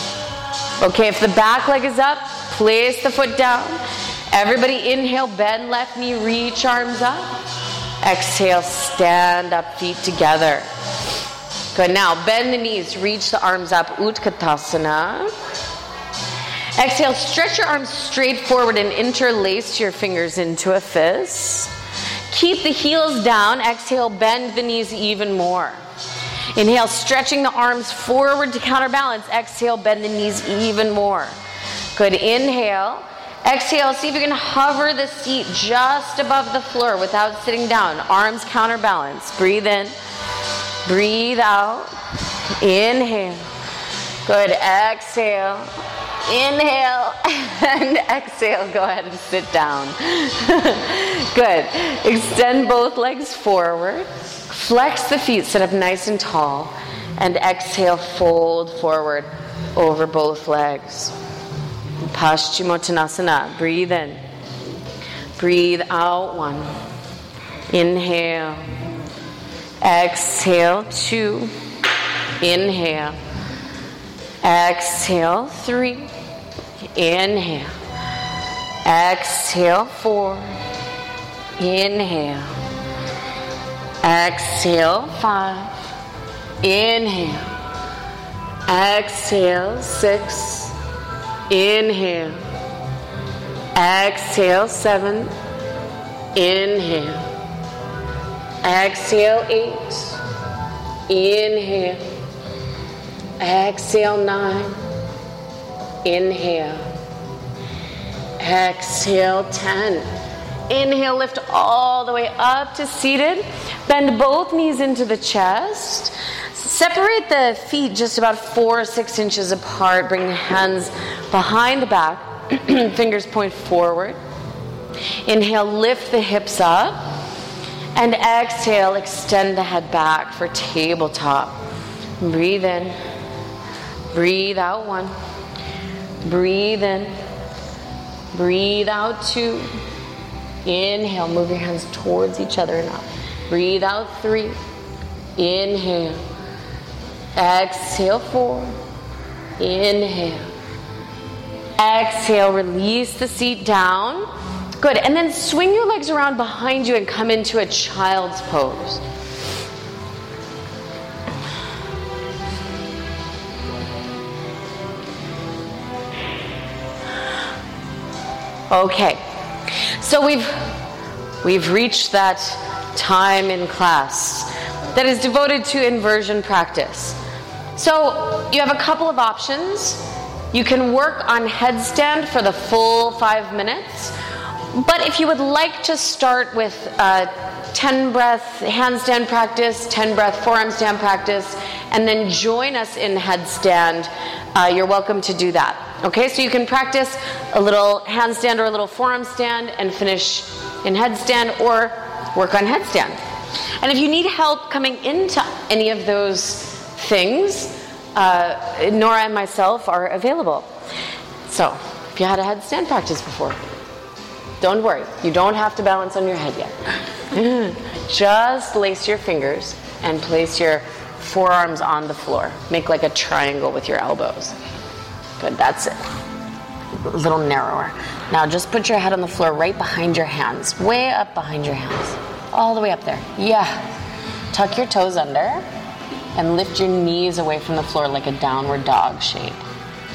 Okay, if the back leg is up, place the foot down. Everybody inhale, bend left knee, reach arms up. Exhale, stand up, feet together. Good. Now, bend the knees, reach the arms up, Utkatasana. Exhale, stretch your arms straight forward and interlace your fingers into a fist. Keep the heels down. Exhale, bend the knees even more. Inhale, stretching the arms forward to counterbalance. Exhale, bend the knees even more. Good. Inhale. Exhale, see if you can hover the seat just above the floor without sitting down. Arms counterbalance. Breathe in. Breathe out. Inhale. Good. Exhale. Inhale and exhale. Go ahead and sit down. Good. Extend both legs forward. Flex the feet. Sit up nice and tall. And exhale, fold forward over both legs. Paschimottanasana. Breathe in. Breathe out. One. Inhale. Exhale. Two. Inhale. Exhale. Three. Inhale. Exhale. Four. Inhale. Exhale. Five. Inhale. Exhale. Six. Inhale. Exhale. Seven. Inhale. Exhale. Eight. Inhale. Exhale. Nine. Inhale. Exhale. Ten. Inhale, lift all the way up to seated. Bend both knees into the chest. Separate the feet just about four or six inches apart. Bring the hands behind the back. Fingers point forward. Inhale, lift the hips up. And exhale, extend the head back for tabletop. Breathe in. Breathe out one. Breathe in. Breathe out two. Inhale, move your hands towards each other and up. Breathe out three. Inhale. Exhale four. Inhale. Exhale, release the seat down. Good. And then swing your legs around behind you and come into a child's pose. Okay. So we've we've reached that time in class that is devoted to inversion practice. So you have a couple of options. You can work on headstand for the full five minutes, but if you would like to start with uh, 10 breath handstand practice, 10 breath forearm stand practice, and then join us in headstand, uh, you're welcome to do that. Okay, so you can practice a little handstand or a little forearm stand and finish in headstand or work on headstand. And if you need help coming into any of those things, uh, Nora and myself are available. So, if you had a headstand practice before, don't worry, you don't have to balance on your head yet. Just lace your fingers and place your forearms on the floor. Make like a triangle with your elbows. Good, that's it. A little narrower. Now just put your head on the floor right behind your hands, way up behind your hands. All the way up there. Yeah. Tuck your toes under and lift your knees away from the floor like a downward dog shape.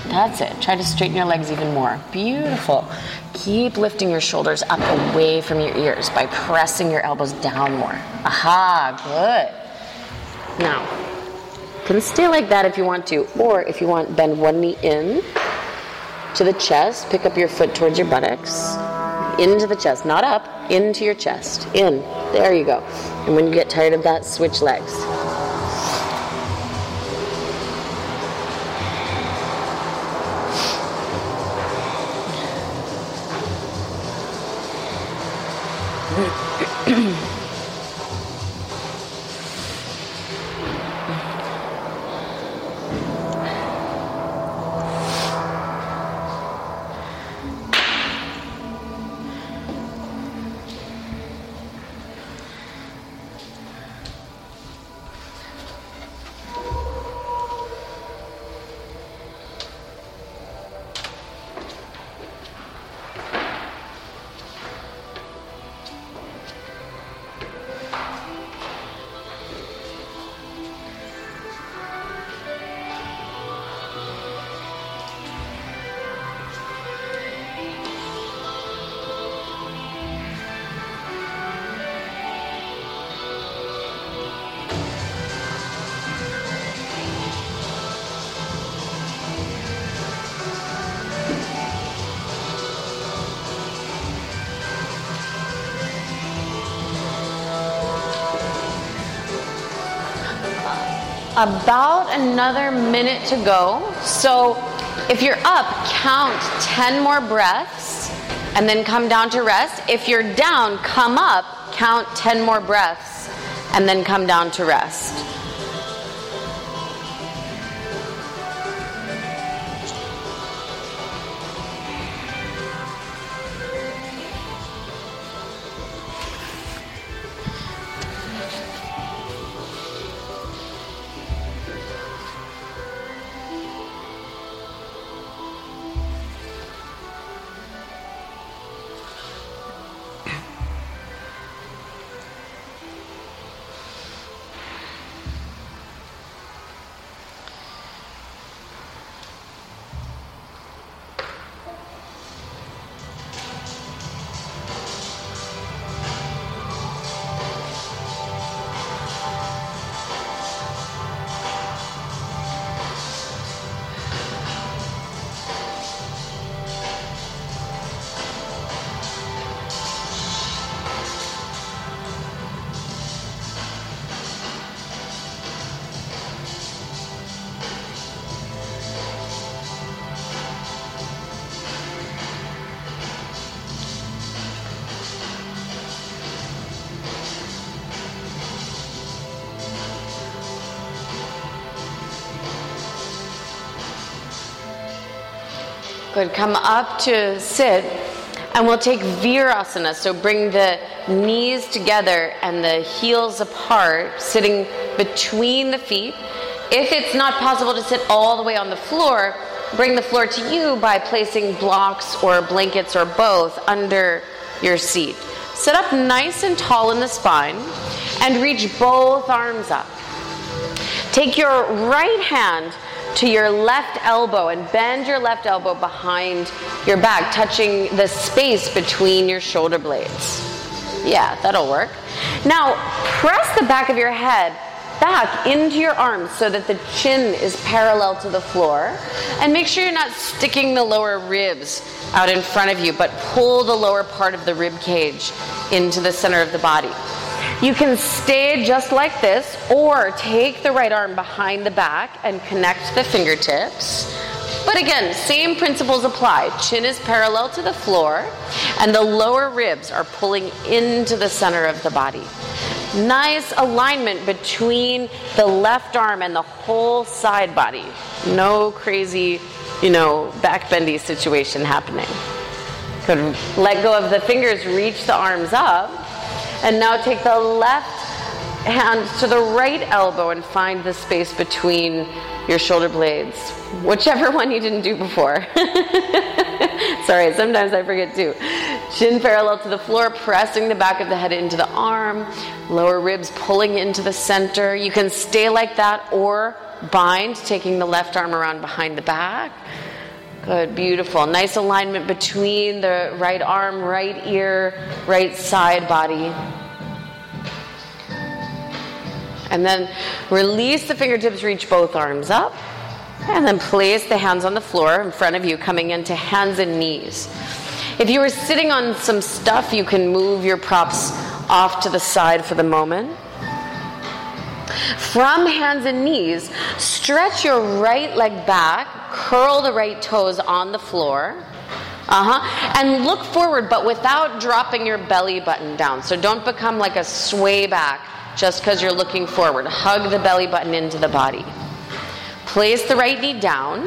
That's it. Try to straighten your legs even more. Beautiful. Keep lifting your shoulders up away from your ears by pressing your elbows down more. Aha, good. Now, you can stay like that if you want to, or if you want, bend one knee in to the chest, pick up your foot towards your buttocks, into the chest, not up, into your chest, in. There you go. And when you get tired of that, switch legs. Another minute to go. So if you're up, count 10 more breaths and then come down to rest. If you're down, come up, count 10 more breaths and then come down to rest. Good. Come up to sit. And we'll take Virasana. So bring the knees together and the heels apart, sitting between the feet. If it's not possible to sit all the way on the floor, bring the floor to you by placing blocks or blankets or both under your seat. Sit up nice and tall in the spine and reach both arms up. Take your right hand to your left elbow and bend your left elbow behind your back, touching the space between your shoulder blades. Yeah, that'll work. Now, press the back of your head back into your arms so that the chin is parallel to the floor. And make sure you're not sticking the lower ribs out in front of you, but pull the lower part of the rib cage into the center of the body. You can stay just like this, or take the right arm behind the back and connect the fingertips. But again, same principles apply. Chin is parallel to the floor, and the lower ribs are pulling into the center of the body. Nice alignment between the left arm and the whole side body. No crazy, you know, backbendy situation happening. Could Let go of the fingers, reach the arms up. And now take the left hand to the right elbow and find the space between your shoulder blades. Whichever one you didn't do before. Sorry, sometimes I forget too. Chin parallel to the floor, pressing the back of the head into the arm, lower ribs pulling into the center. You can stay like that or bind, taking the left arm around behind the back. Good, beautiful. Nice alignment between the right arm, right ear, right side body. And then release the fingertips, reach both arms up. And then place the hands on the floor in front of you, coming into hands and knees. If you were sitting on some stuff, you can move your props off to the side for the moment. From hands and knees, stretch your right leg back, curl the right toes on the floor. Uh-huh. And look forward, but without dropping your belly button down. So don't become like a sway back just because you're looking forward. Hug the belly button into the body. Place the right knee down.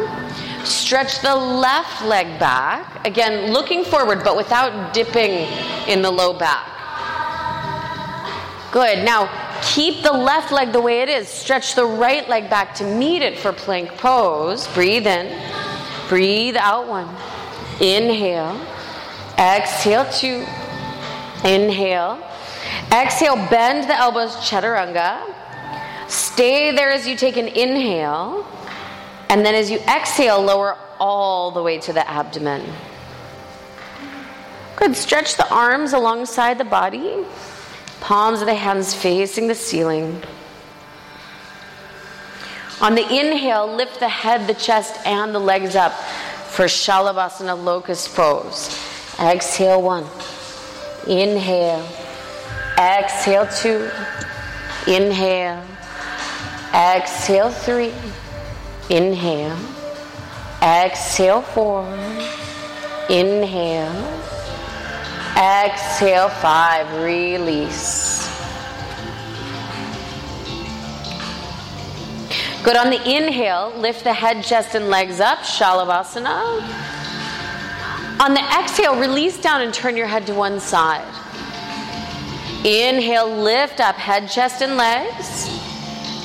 Stretch the left leg back. Again, looking forward, but without dipping in the low back. Good. Now, keep the left leg the way it is. Stretch the right leg back to meet it for plank pose. Breathe in. Breathe out one. Inhale. Exhale two. Inhale. Exhale, bend the elbows, chaturanga. Stay there as you take an inhale. And then as you exhale, lower all the way to the abdomen. Good. Stretch the arms alongside the body. Palms of the hands facing the ceiling. On the inhale, lift the head, the chest, and the legs up for Shalabhasana locust pose. Exhale one. Inhale. Exhale two. Inhale. Exhale three. Inhale. Exhale four. Inhale. Exhale five. Release. Good. On the inhale, lift the head, chest, and legs up. Shalabhasana. On the exhale, release down and turn your head to one side. Inhale, lift up head, chest, and legs.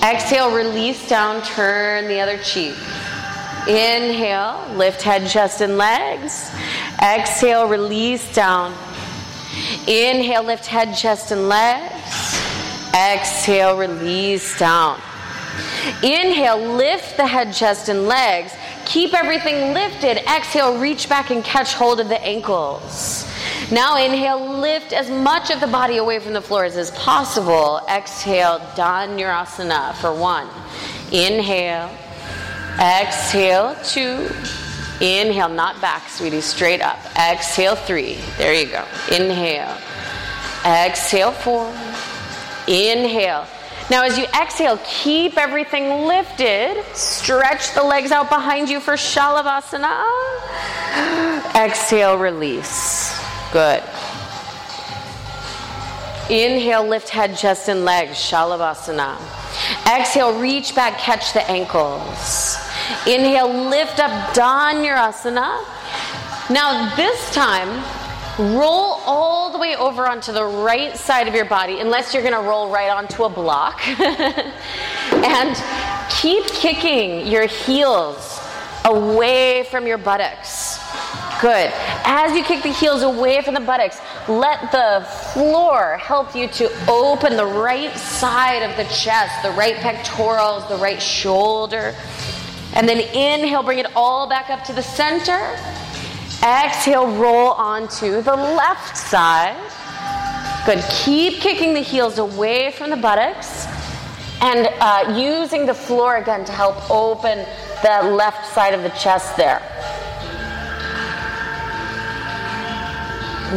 Exhale, release down, turn the other cheek. Inhale, lift head, chest, and legs. Exhale, release down. Inhale, lift head, chest, and legs. Exhale, release down. Inhale, lift the head, chest, and legs. Keep everything lifted. Exhale, reach back and catch hold of the ankles. Now inhale, lift as much of the body away from the floor as is possible. Exhale, Dhanurasana for one. Inhale. Exhale, two. Inhale, not back, sweetie, straight up. Exhale, three. There you go. Inhale. Exhale, four. Inhale. Now, as you exhale, keep everything lifted. Stretch the legs out behind you for Shalabhasana. Exhale, release. Good. Inhale, lift head, chest, and legs, Shalabhasana. Exhale, reach back, catch the ankles. Inhale, lift up Dhanurasana. Now, this time, roll all the way over onto the right side of your body, unless you're going to roll right onto a block. and keep kicking your heels away from your buttocks. Good. As you kick the heels away from the buttocks, let the floor help you to open the right side of the chest, the right pectorals, the right shoulder. And then inhale, bring it all back up to the center. Exhale, roll onto the left side. Good. Keep kicking the heels away from the buttocks and uh, using the floor again to help open the left side of the chest there.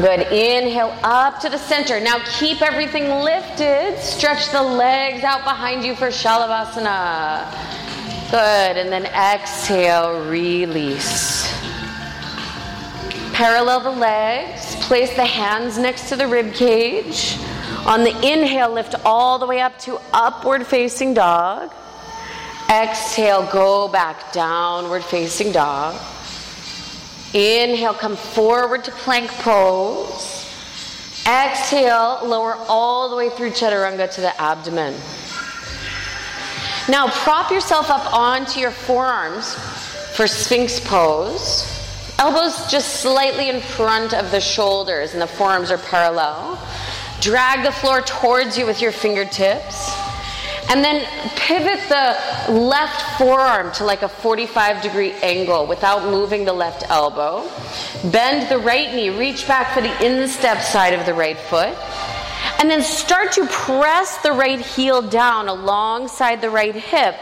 Good. Inhale up to the center. Now keep everything lifted. Stretch the legs out behind you for Shalabhasana. Good. And then exhale, release. Parallel the legs. Place the hands next to the rib cage. On the inhale, lift all the way up to upward facing dog. Exhale, go back, downward facing dog. Inhale, come forward to plank pose. Exhale, lower all the way through chaturanga to the abdomen. Now prop yourself up onto your forearms for sphinx pose. Elbows just slightly in front of the shoulders and the forearms are parallel. Drag the floor towards you with your fingertips. And then pivot the left forearm to like a 45 degree angle without moving the left elbow. Bend the right knee, reach back for the instep side of the right foot. And then start to press the right heel down alongside the right hip.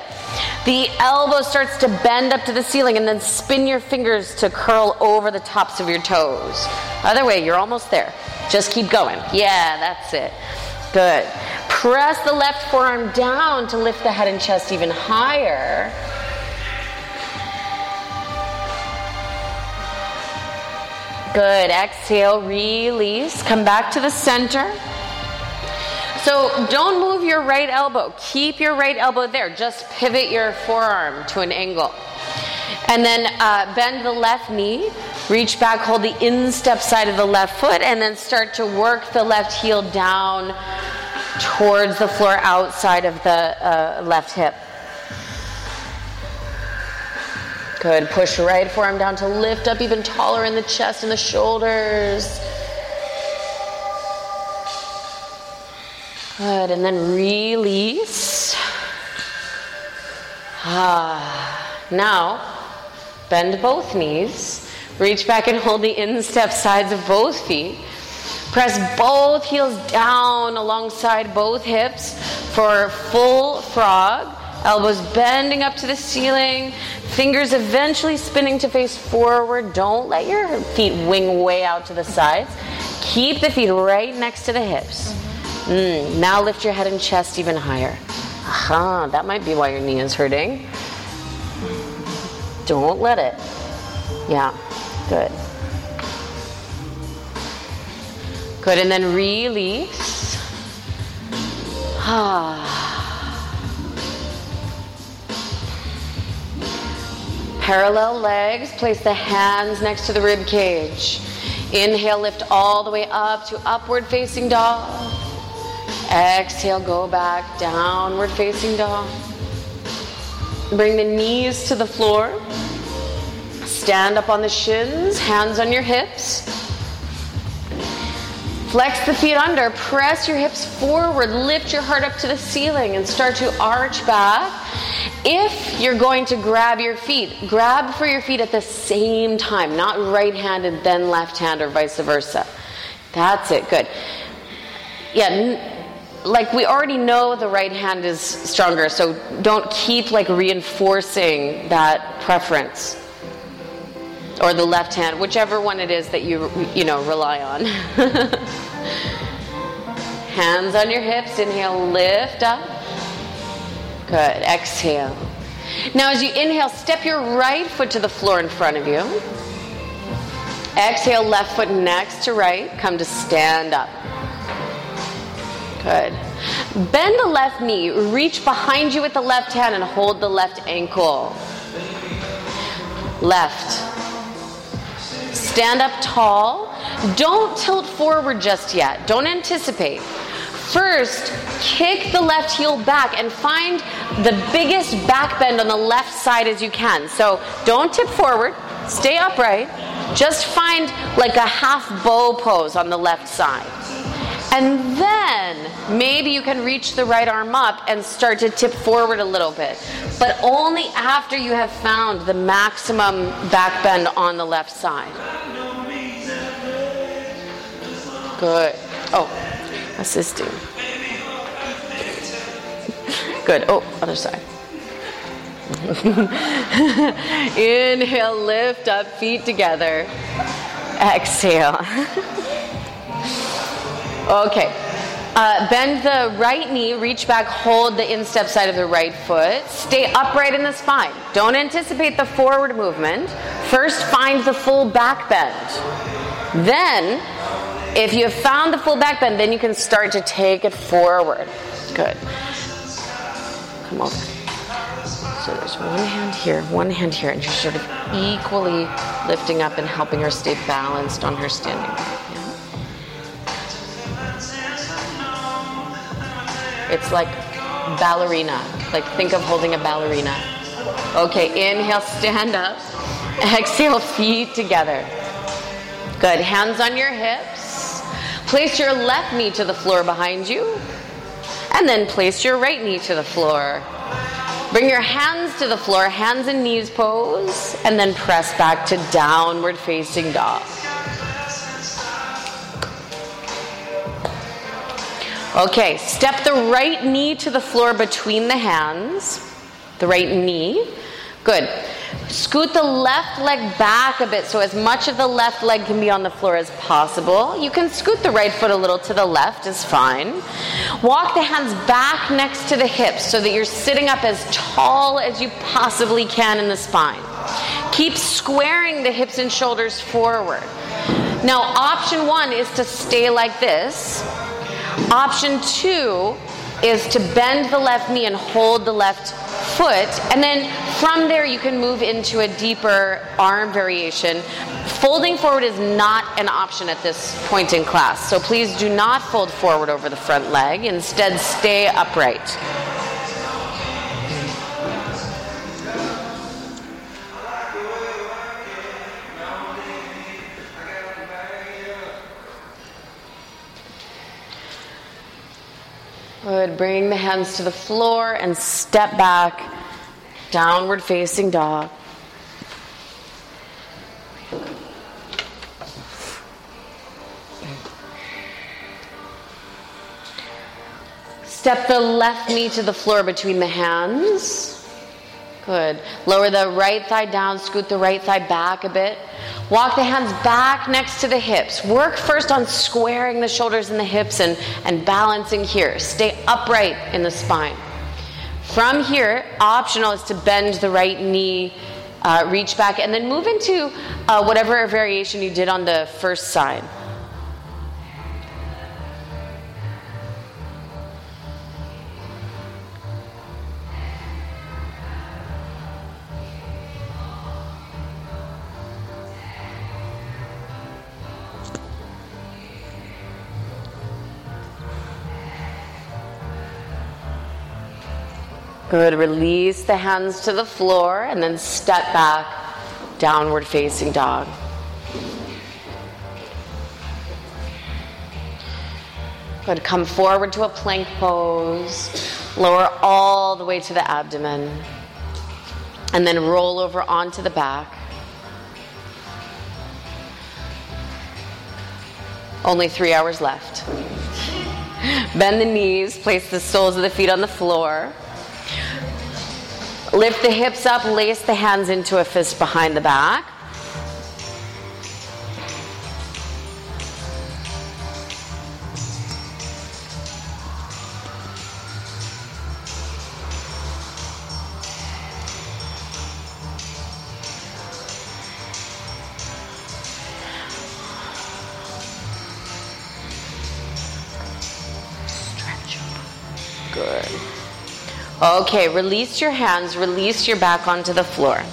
The elbow starts to bend up to the ceiling and then spin your fingers to curl over the tops of your toes. Other way, you're almost there. Just keep going. Yeah, that's it. Good. Press the left forearm down to lift the head and chest even higher. Good. Exhale, release. Come back to the center. So don't move your right elbow. Keep your right elbow there. Just pivot your forearm to an angle. And then uh, bend the left knee. Reach back, hold the instep side of the left foot, and then start to work the left heel down towards the floor outside of the uh, left hip. Good. Push right forearm down to lift up even taller in the chest and the shoulders. Good. And then release. Ah. Now, bend both knees. Reach back and hold the instep sides of both feet. Press both heels down alongside both hips for full frog. Elbows bending up to the ceiling. Fingers eventually spinning to face forward. Don't let your feet wing way out to the sides. Keep the feet right next to the hips. Mm, now lift your head and chest even higher. Aha, that might be why your knee is hurting. Don't let it. Yeah, good. Good, and then release. Parallel legs, place the hands next to the rib cage. Inhale, lift all the way up to upward facing dog. Exhale, go back, downward facing dog. Bring the knees to the floor. Stand up on the shins, hands on your hips. Flex the feet under, press your hips forward, lift your heart up to the ceiling, and start to arch back. If you're going to grab your feet, grab for your feet at the same time, not right handed, then left hand, or vice versa. That's it, good. Yeah, like we already know the right hand is stronger, so don't keep like reinforcing that preference or the left hand, whichever one it is that you you know rely on. Hands on your hips. Inhale, lift up. Good. Exhale. Now, as you inhale, step your right foot to the floor in front of you. Exhale, left foot next to right. Come to stand up. Good. Bend the left knee. Reach behind you with the left hand and hold the left ankle. Left stand up tall. Don't tilt forward just yet. Don't anticipate. First, kick the left heel back and find the biggest back bend on the left side as you can. So don't tip forward, stay upright. Just find like a half bow pose on the left side. And then maybe you can reach the right arm up and start to tip forward a little bit. But only after you have found the maximum back bend on the left side. Good. Oh, assisting. Good. Oh, other side. Inhale, lift up, feet together. Exhale. okay. Uh, bend the right knee, reach back, hold the instep side of the right foot. Stay upright in the spine. Don't anticipate the forward movement. First, find the full back bend. Then, if you have found the full back bend, then you can start to take it forward. Good. Come over. So there's one hand here, one hand here, and you're sort of equally lifting up and helping her stay balanced on her standing. It's like ballerina. Like think of holding a ballerina. Okay, inhale, stand up. Exhale, feet together. Good. Hands on your hips. Place your left knee to the floor behind you. And then place your right knee to the floor. Bring your hands to the floor, hands and knees pose, and then press back to downward facing dog. Okay, step the right knee to the floor between the hands, the right knee. Good. Scoot the left leg back a bit so as much of the left leg can be on the floor as possible. You can scoot the right foot a little to the left, is fine. Walk the hands back next to the hips so that you're sitting up as tall as you possibly can in the spine. Keep squaring the hips and shoulders forward. Now, option one is to stay like this. Option two is to bend the left knee and hold the left foot. And then from there, you can move into a deeper arm variation. Folding forward is not an option at this point in class. So please do not fold forward over the front leg. Instead, stay upright. Good. Bring the hands to the floor and step back, downward facing dog. Step the left knee to the floor between the hands. Good. Lower the right thigh down, scoot the right thigh back a bit. Walk the hands back next to the hips. Work first on squaring the shoulders and the hips and, and balancing here. Stay upright in the spine. From here, optional is to bend the right knee, uh, reach back, and then move into uh, whatever variation you did on the first side. Good. Release the hands to the floor and then step back, downward facing dog. Good. Come forward to a plank pose. Lower all the way to the abdomen. And then roll over onto the back. Only three hours left. Bend the knees, place the soles of the feet on the floor. Lift the hips up, lace the hands into a fist behind the back. Okay, release your hands, release your back onto the floor.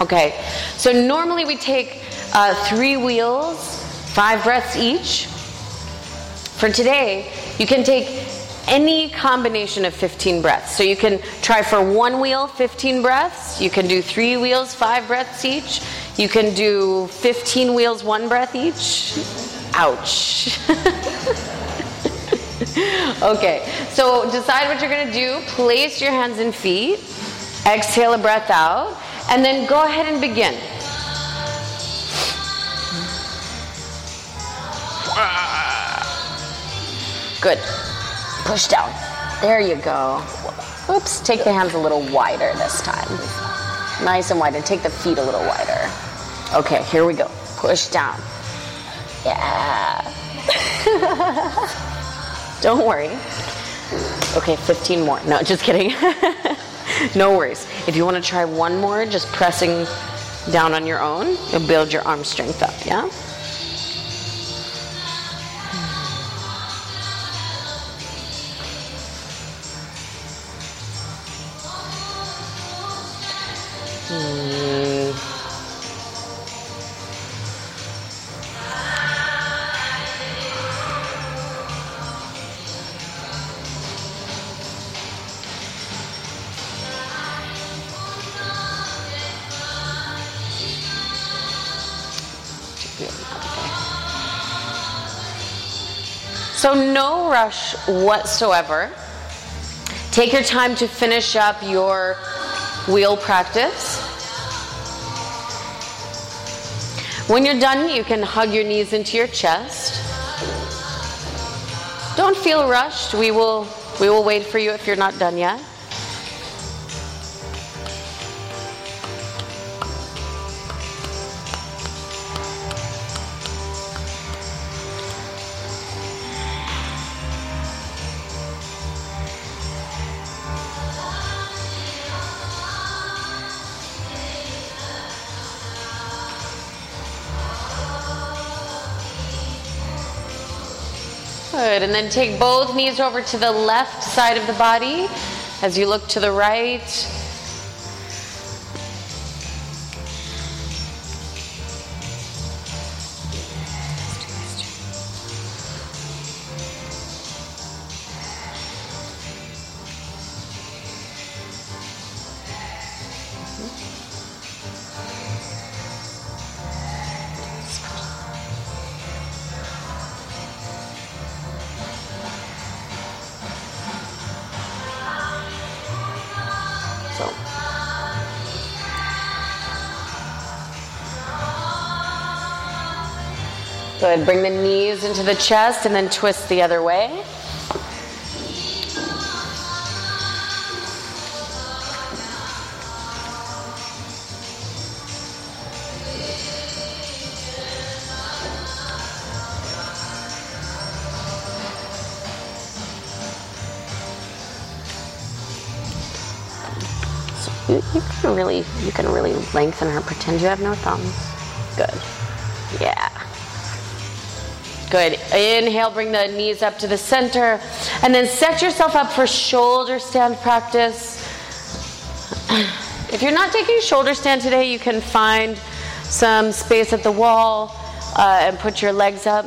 Okay, so normally we take uh, three wheels, five breaths each. For today, you can take any combination of 15 breaths. So you can try for one wheel, 15 breaths. You can do three wheels, five breaths each. You can do 15 wheels, one breath each. Ouch. okay, so decide what you're gonna do. Place your hands and feet. Exhale a breath out. And then go ahead and begin. Good. Push down. There you go. Oops, take the hands a little wider this time. Nice and wide. And take the feet a little wider. Okay, here we go. Push down. Yeah. Don't worry. Okay, 15 more. No, just kidding. no worries. If you want to try one more, just pressing down on your own, you'll build your arm strength up, yeah? So, no rush whatsoever. Take your time to finish up your wheel practice. When you're done, you can hug your knees into your chest. Don't feel rushed. We will we will wait for you if you're not done yet. And then take both knees over to the left side of the body as you look to the right. Good. Bring the knees into the chest and then twist the other way. You, you can really you can really lengthen her. Pretend you have no thumbs. Good. Good. Inhale, bring the knees up to the center. And then set yourself up for shoulder stand practice. If you're not taking shoulder stand today, you can find some space at the wall uh, and put your legs up.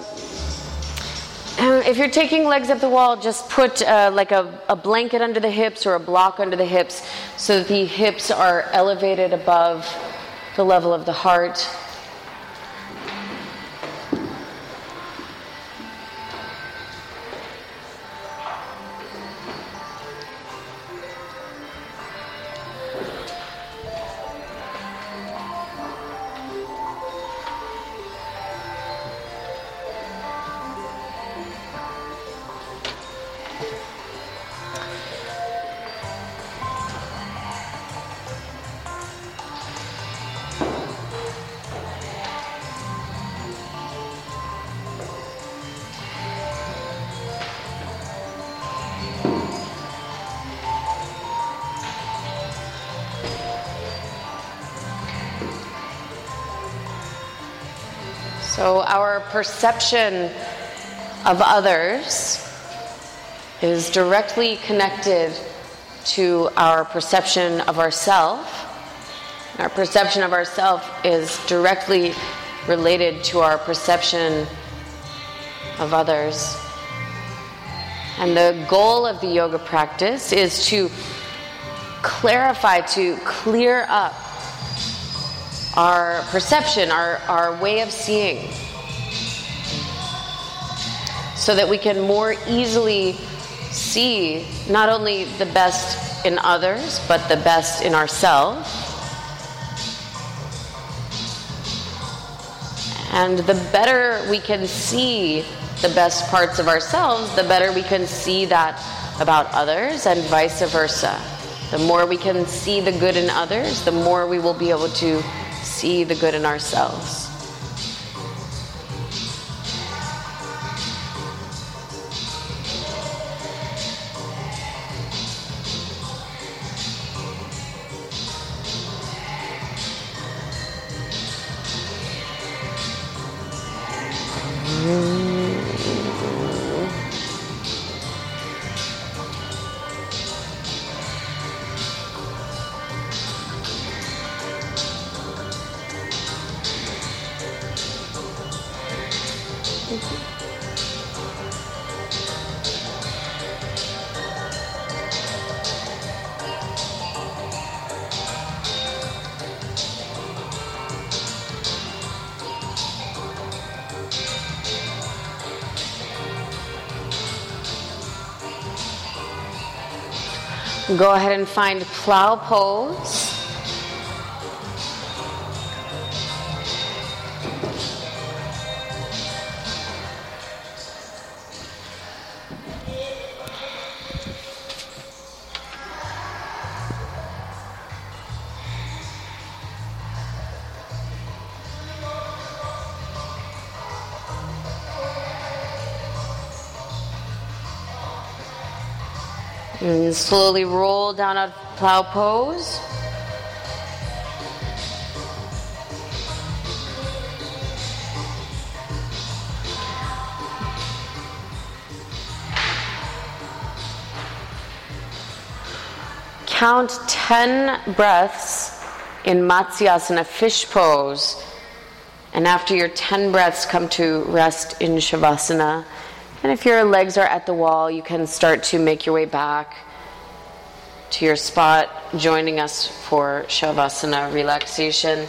Uh, If you're taking legs up the wall, just put uh, like a, a blanket under the hips or a block under the hips so that the hips are elevated above the level of the heart. So, our perception of others is directly connected to our perception of ourself. Our perception of ourself is directly related to our perception of others. And the goal of the yoga practice is to clarify, to clear up our perception, our, our way of seeing, so that we can more easily see not only the best in others, but the best in ourselves. And the better we can see the best parts of ourselves, the better we can see that about others, and vice versa. The more we can see the good in others, the more we will be able to see the good in ourselves. Go ahead and find plow pose. Slowly roll down a plow pose. Count 10 breaths in Matsyasana fish pose. And after your 10 breaths, come to rest in Shavasana. And if your legs are at the wall, you can start to make your way back to your spot, joining us for Shavasana relaxation.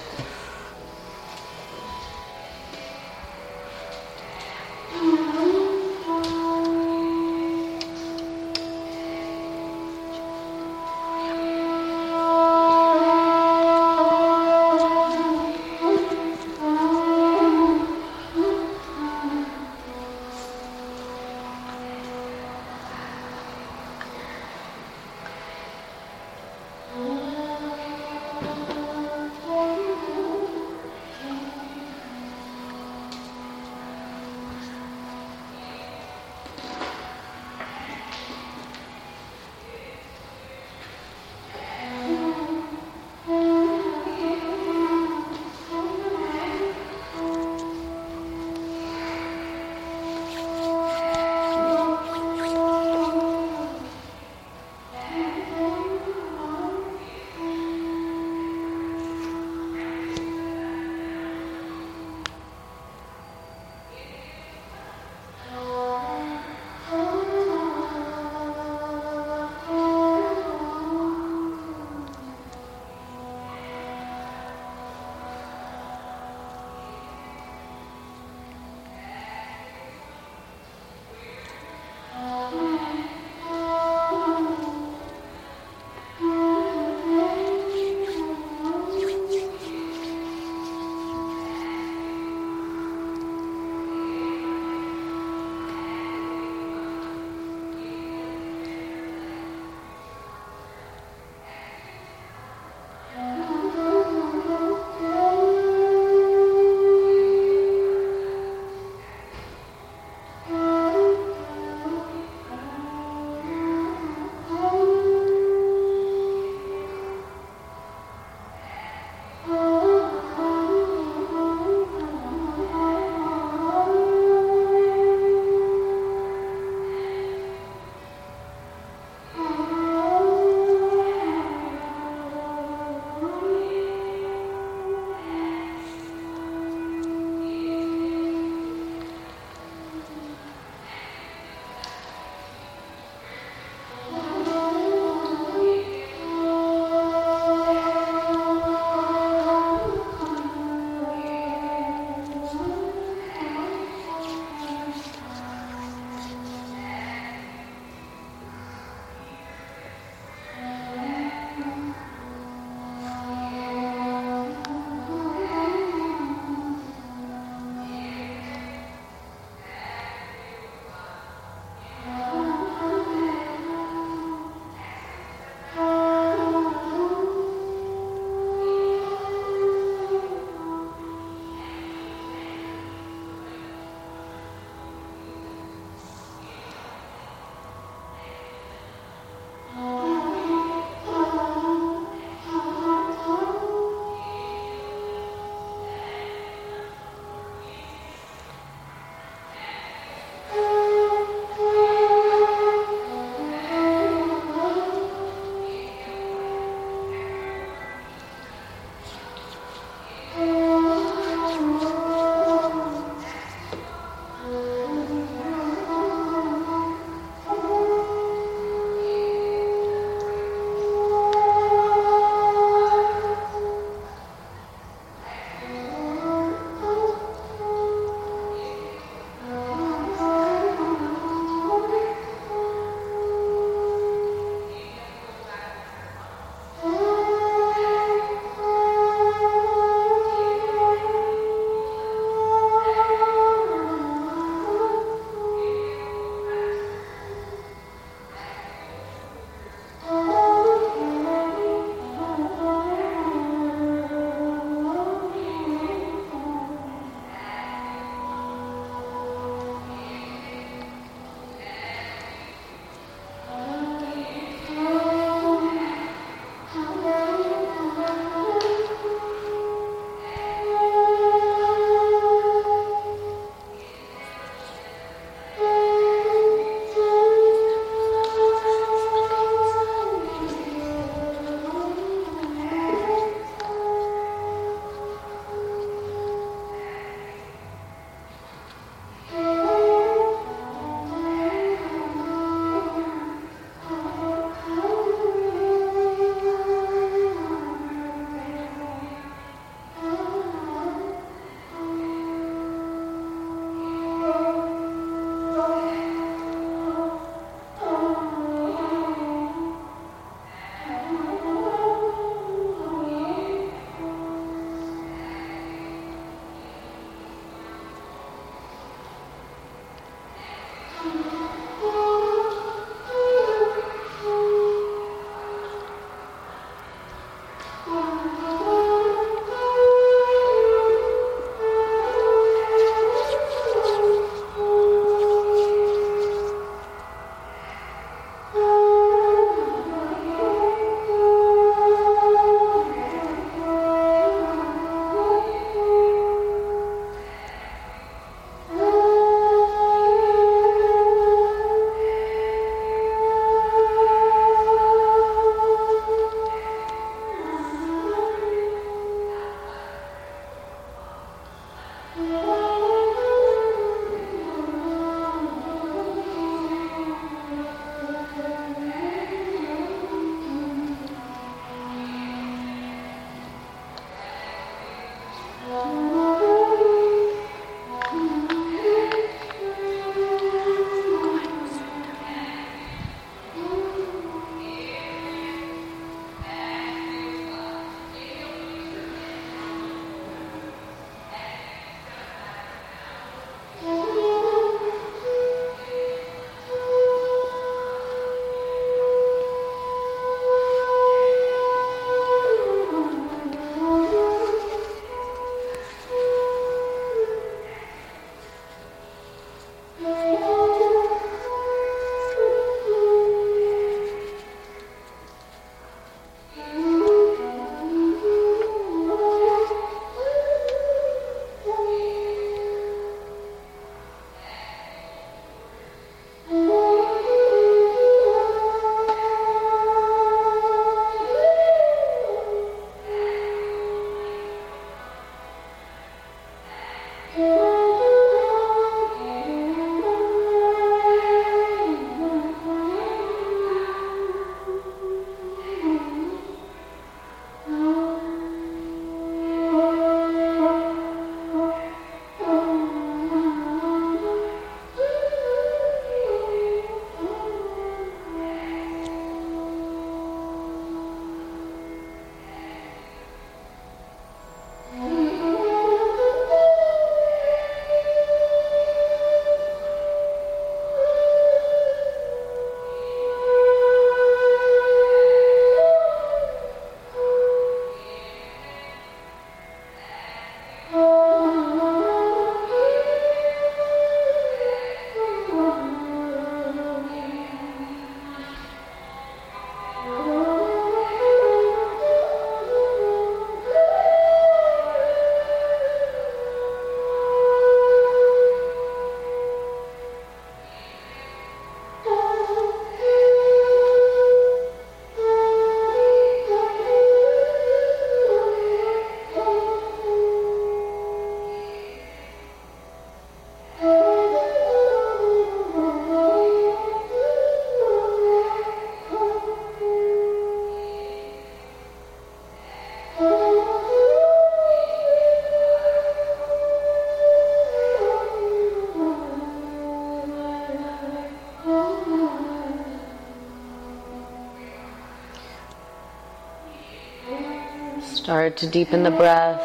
To deepen the breath.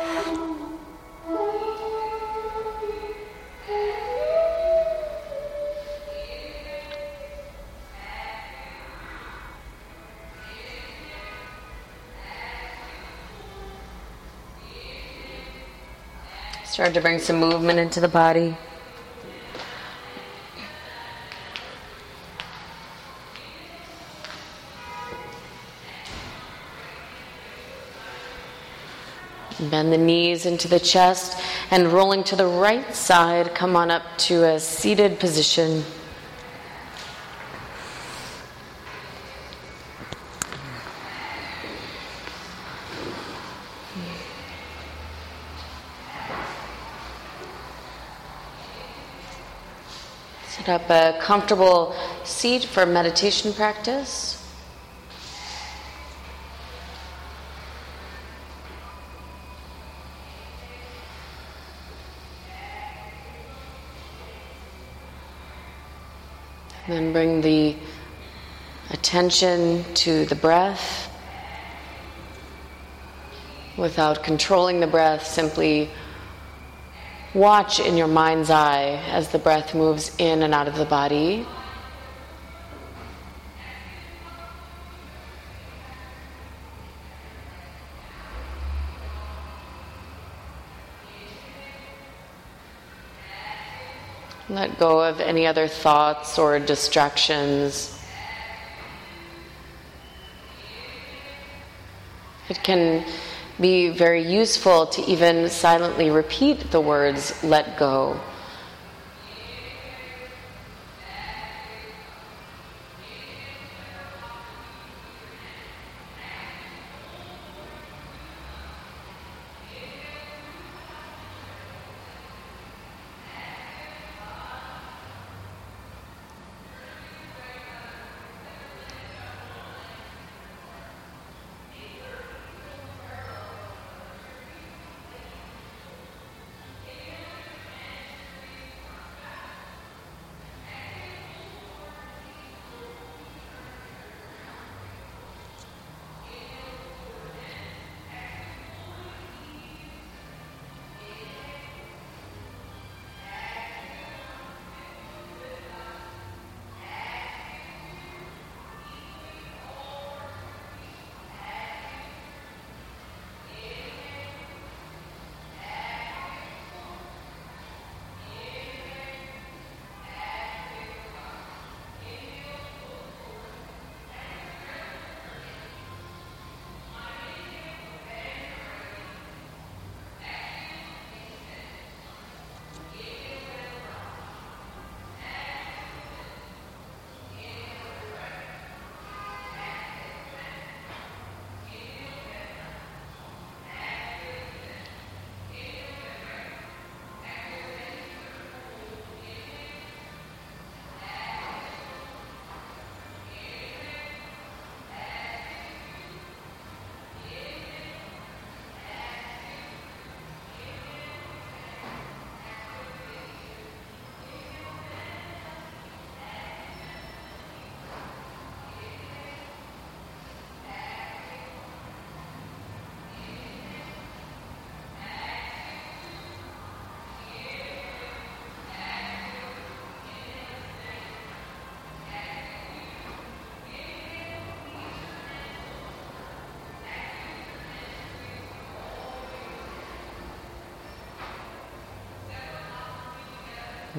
Start to bring some movement into the body. Knees into the chest and rolling to the right side, come on up to a seated position. Set up a comfortable seat for meditation practice. Then bring the attention to the breath. Without controlling the breath, simply watch in your mind's eye as the breath moves in and out of the body. Let go of any other thoughts or distractions. It can be very useful to even silently repeat the words, let go.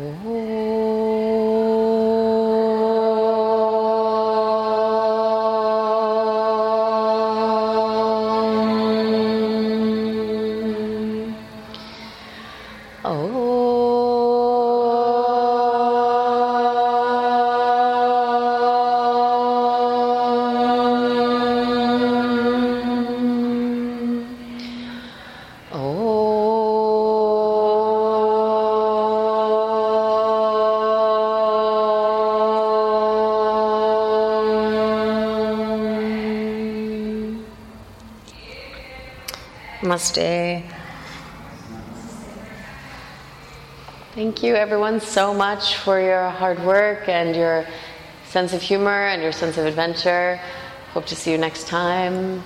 哦。Namaste. Thank you, everyone, so much for your hard work and your sense of humor and your sense of adventure. Hope to see you next time.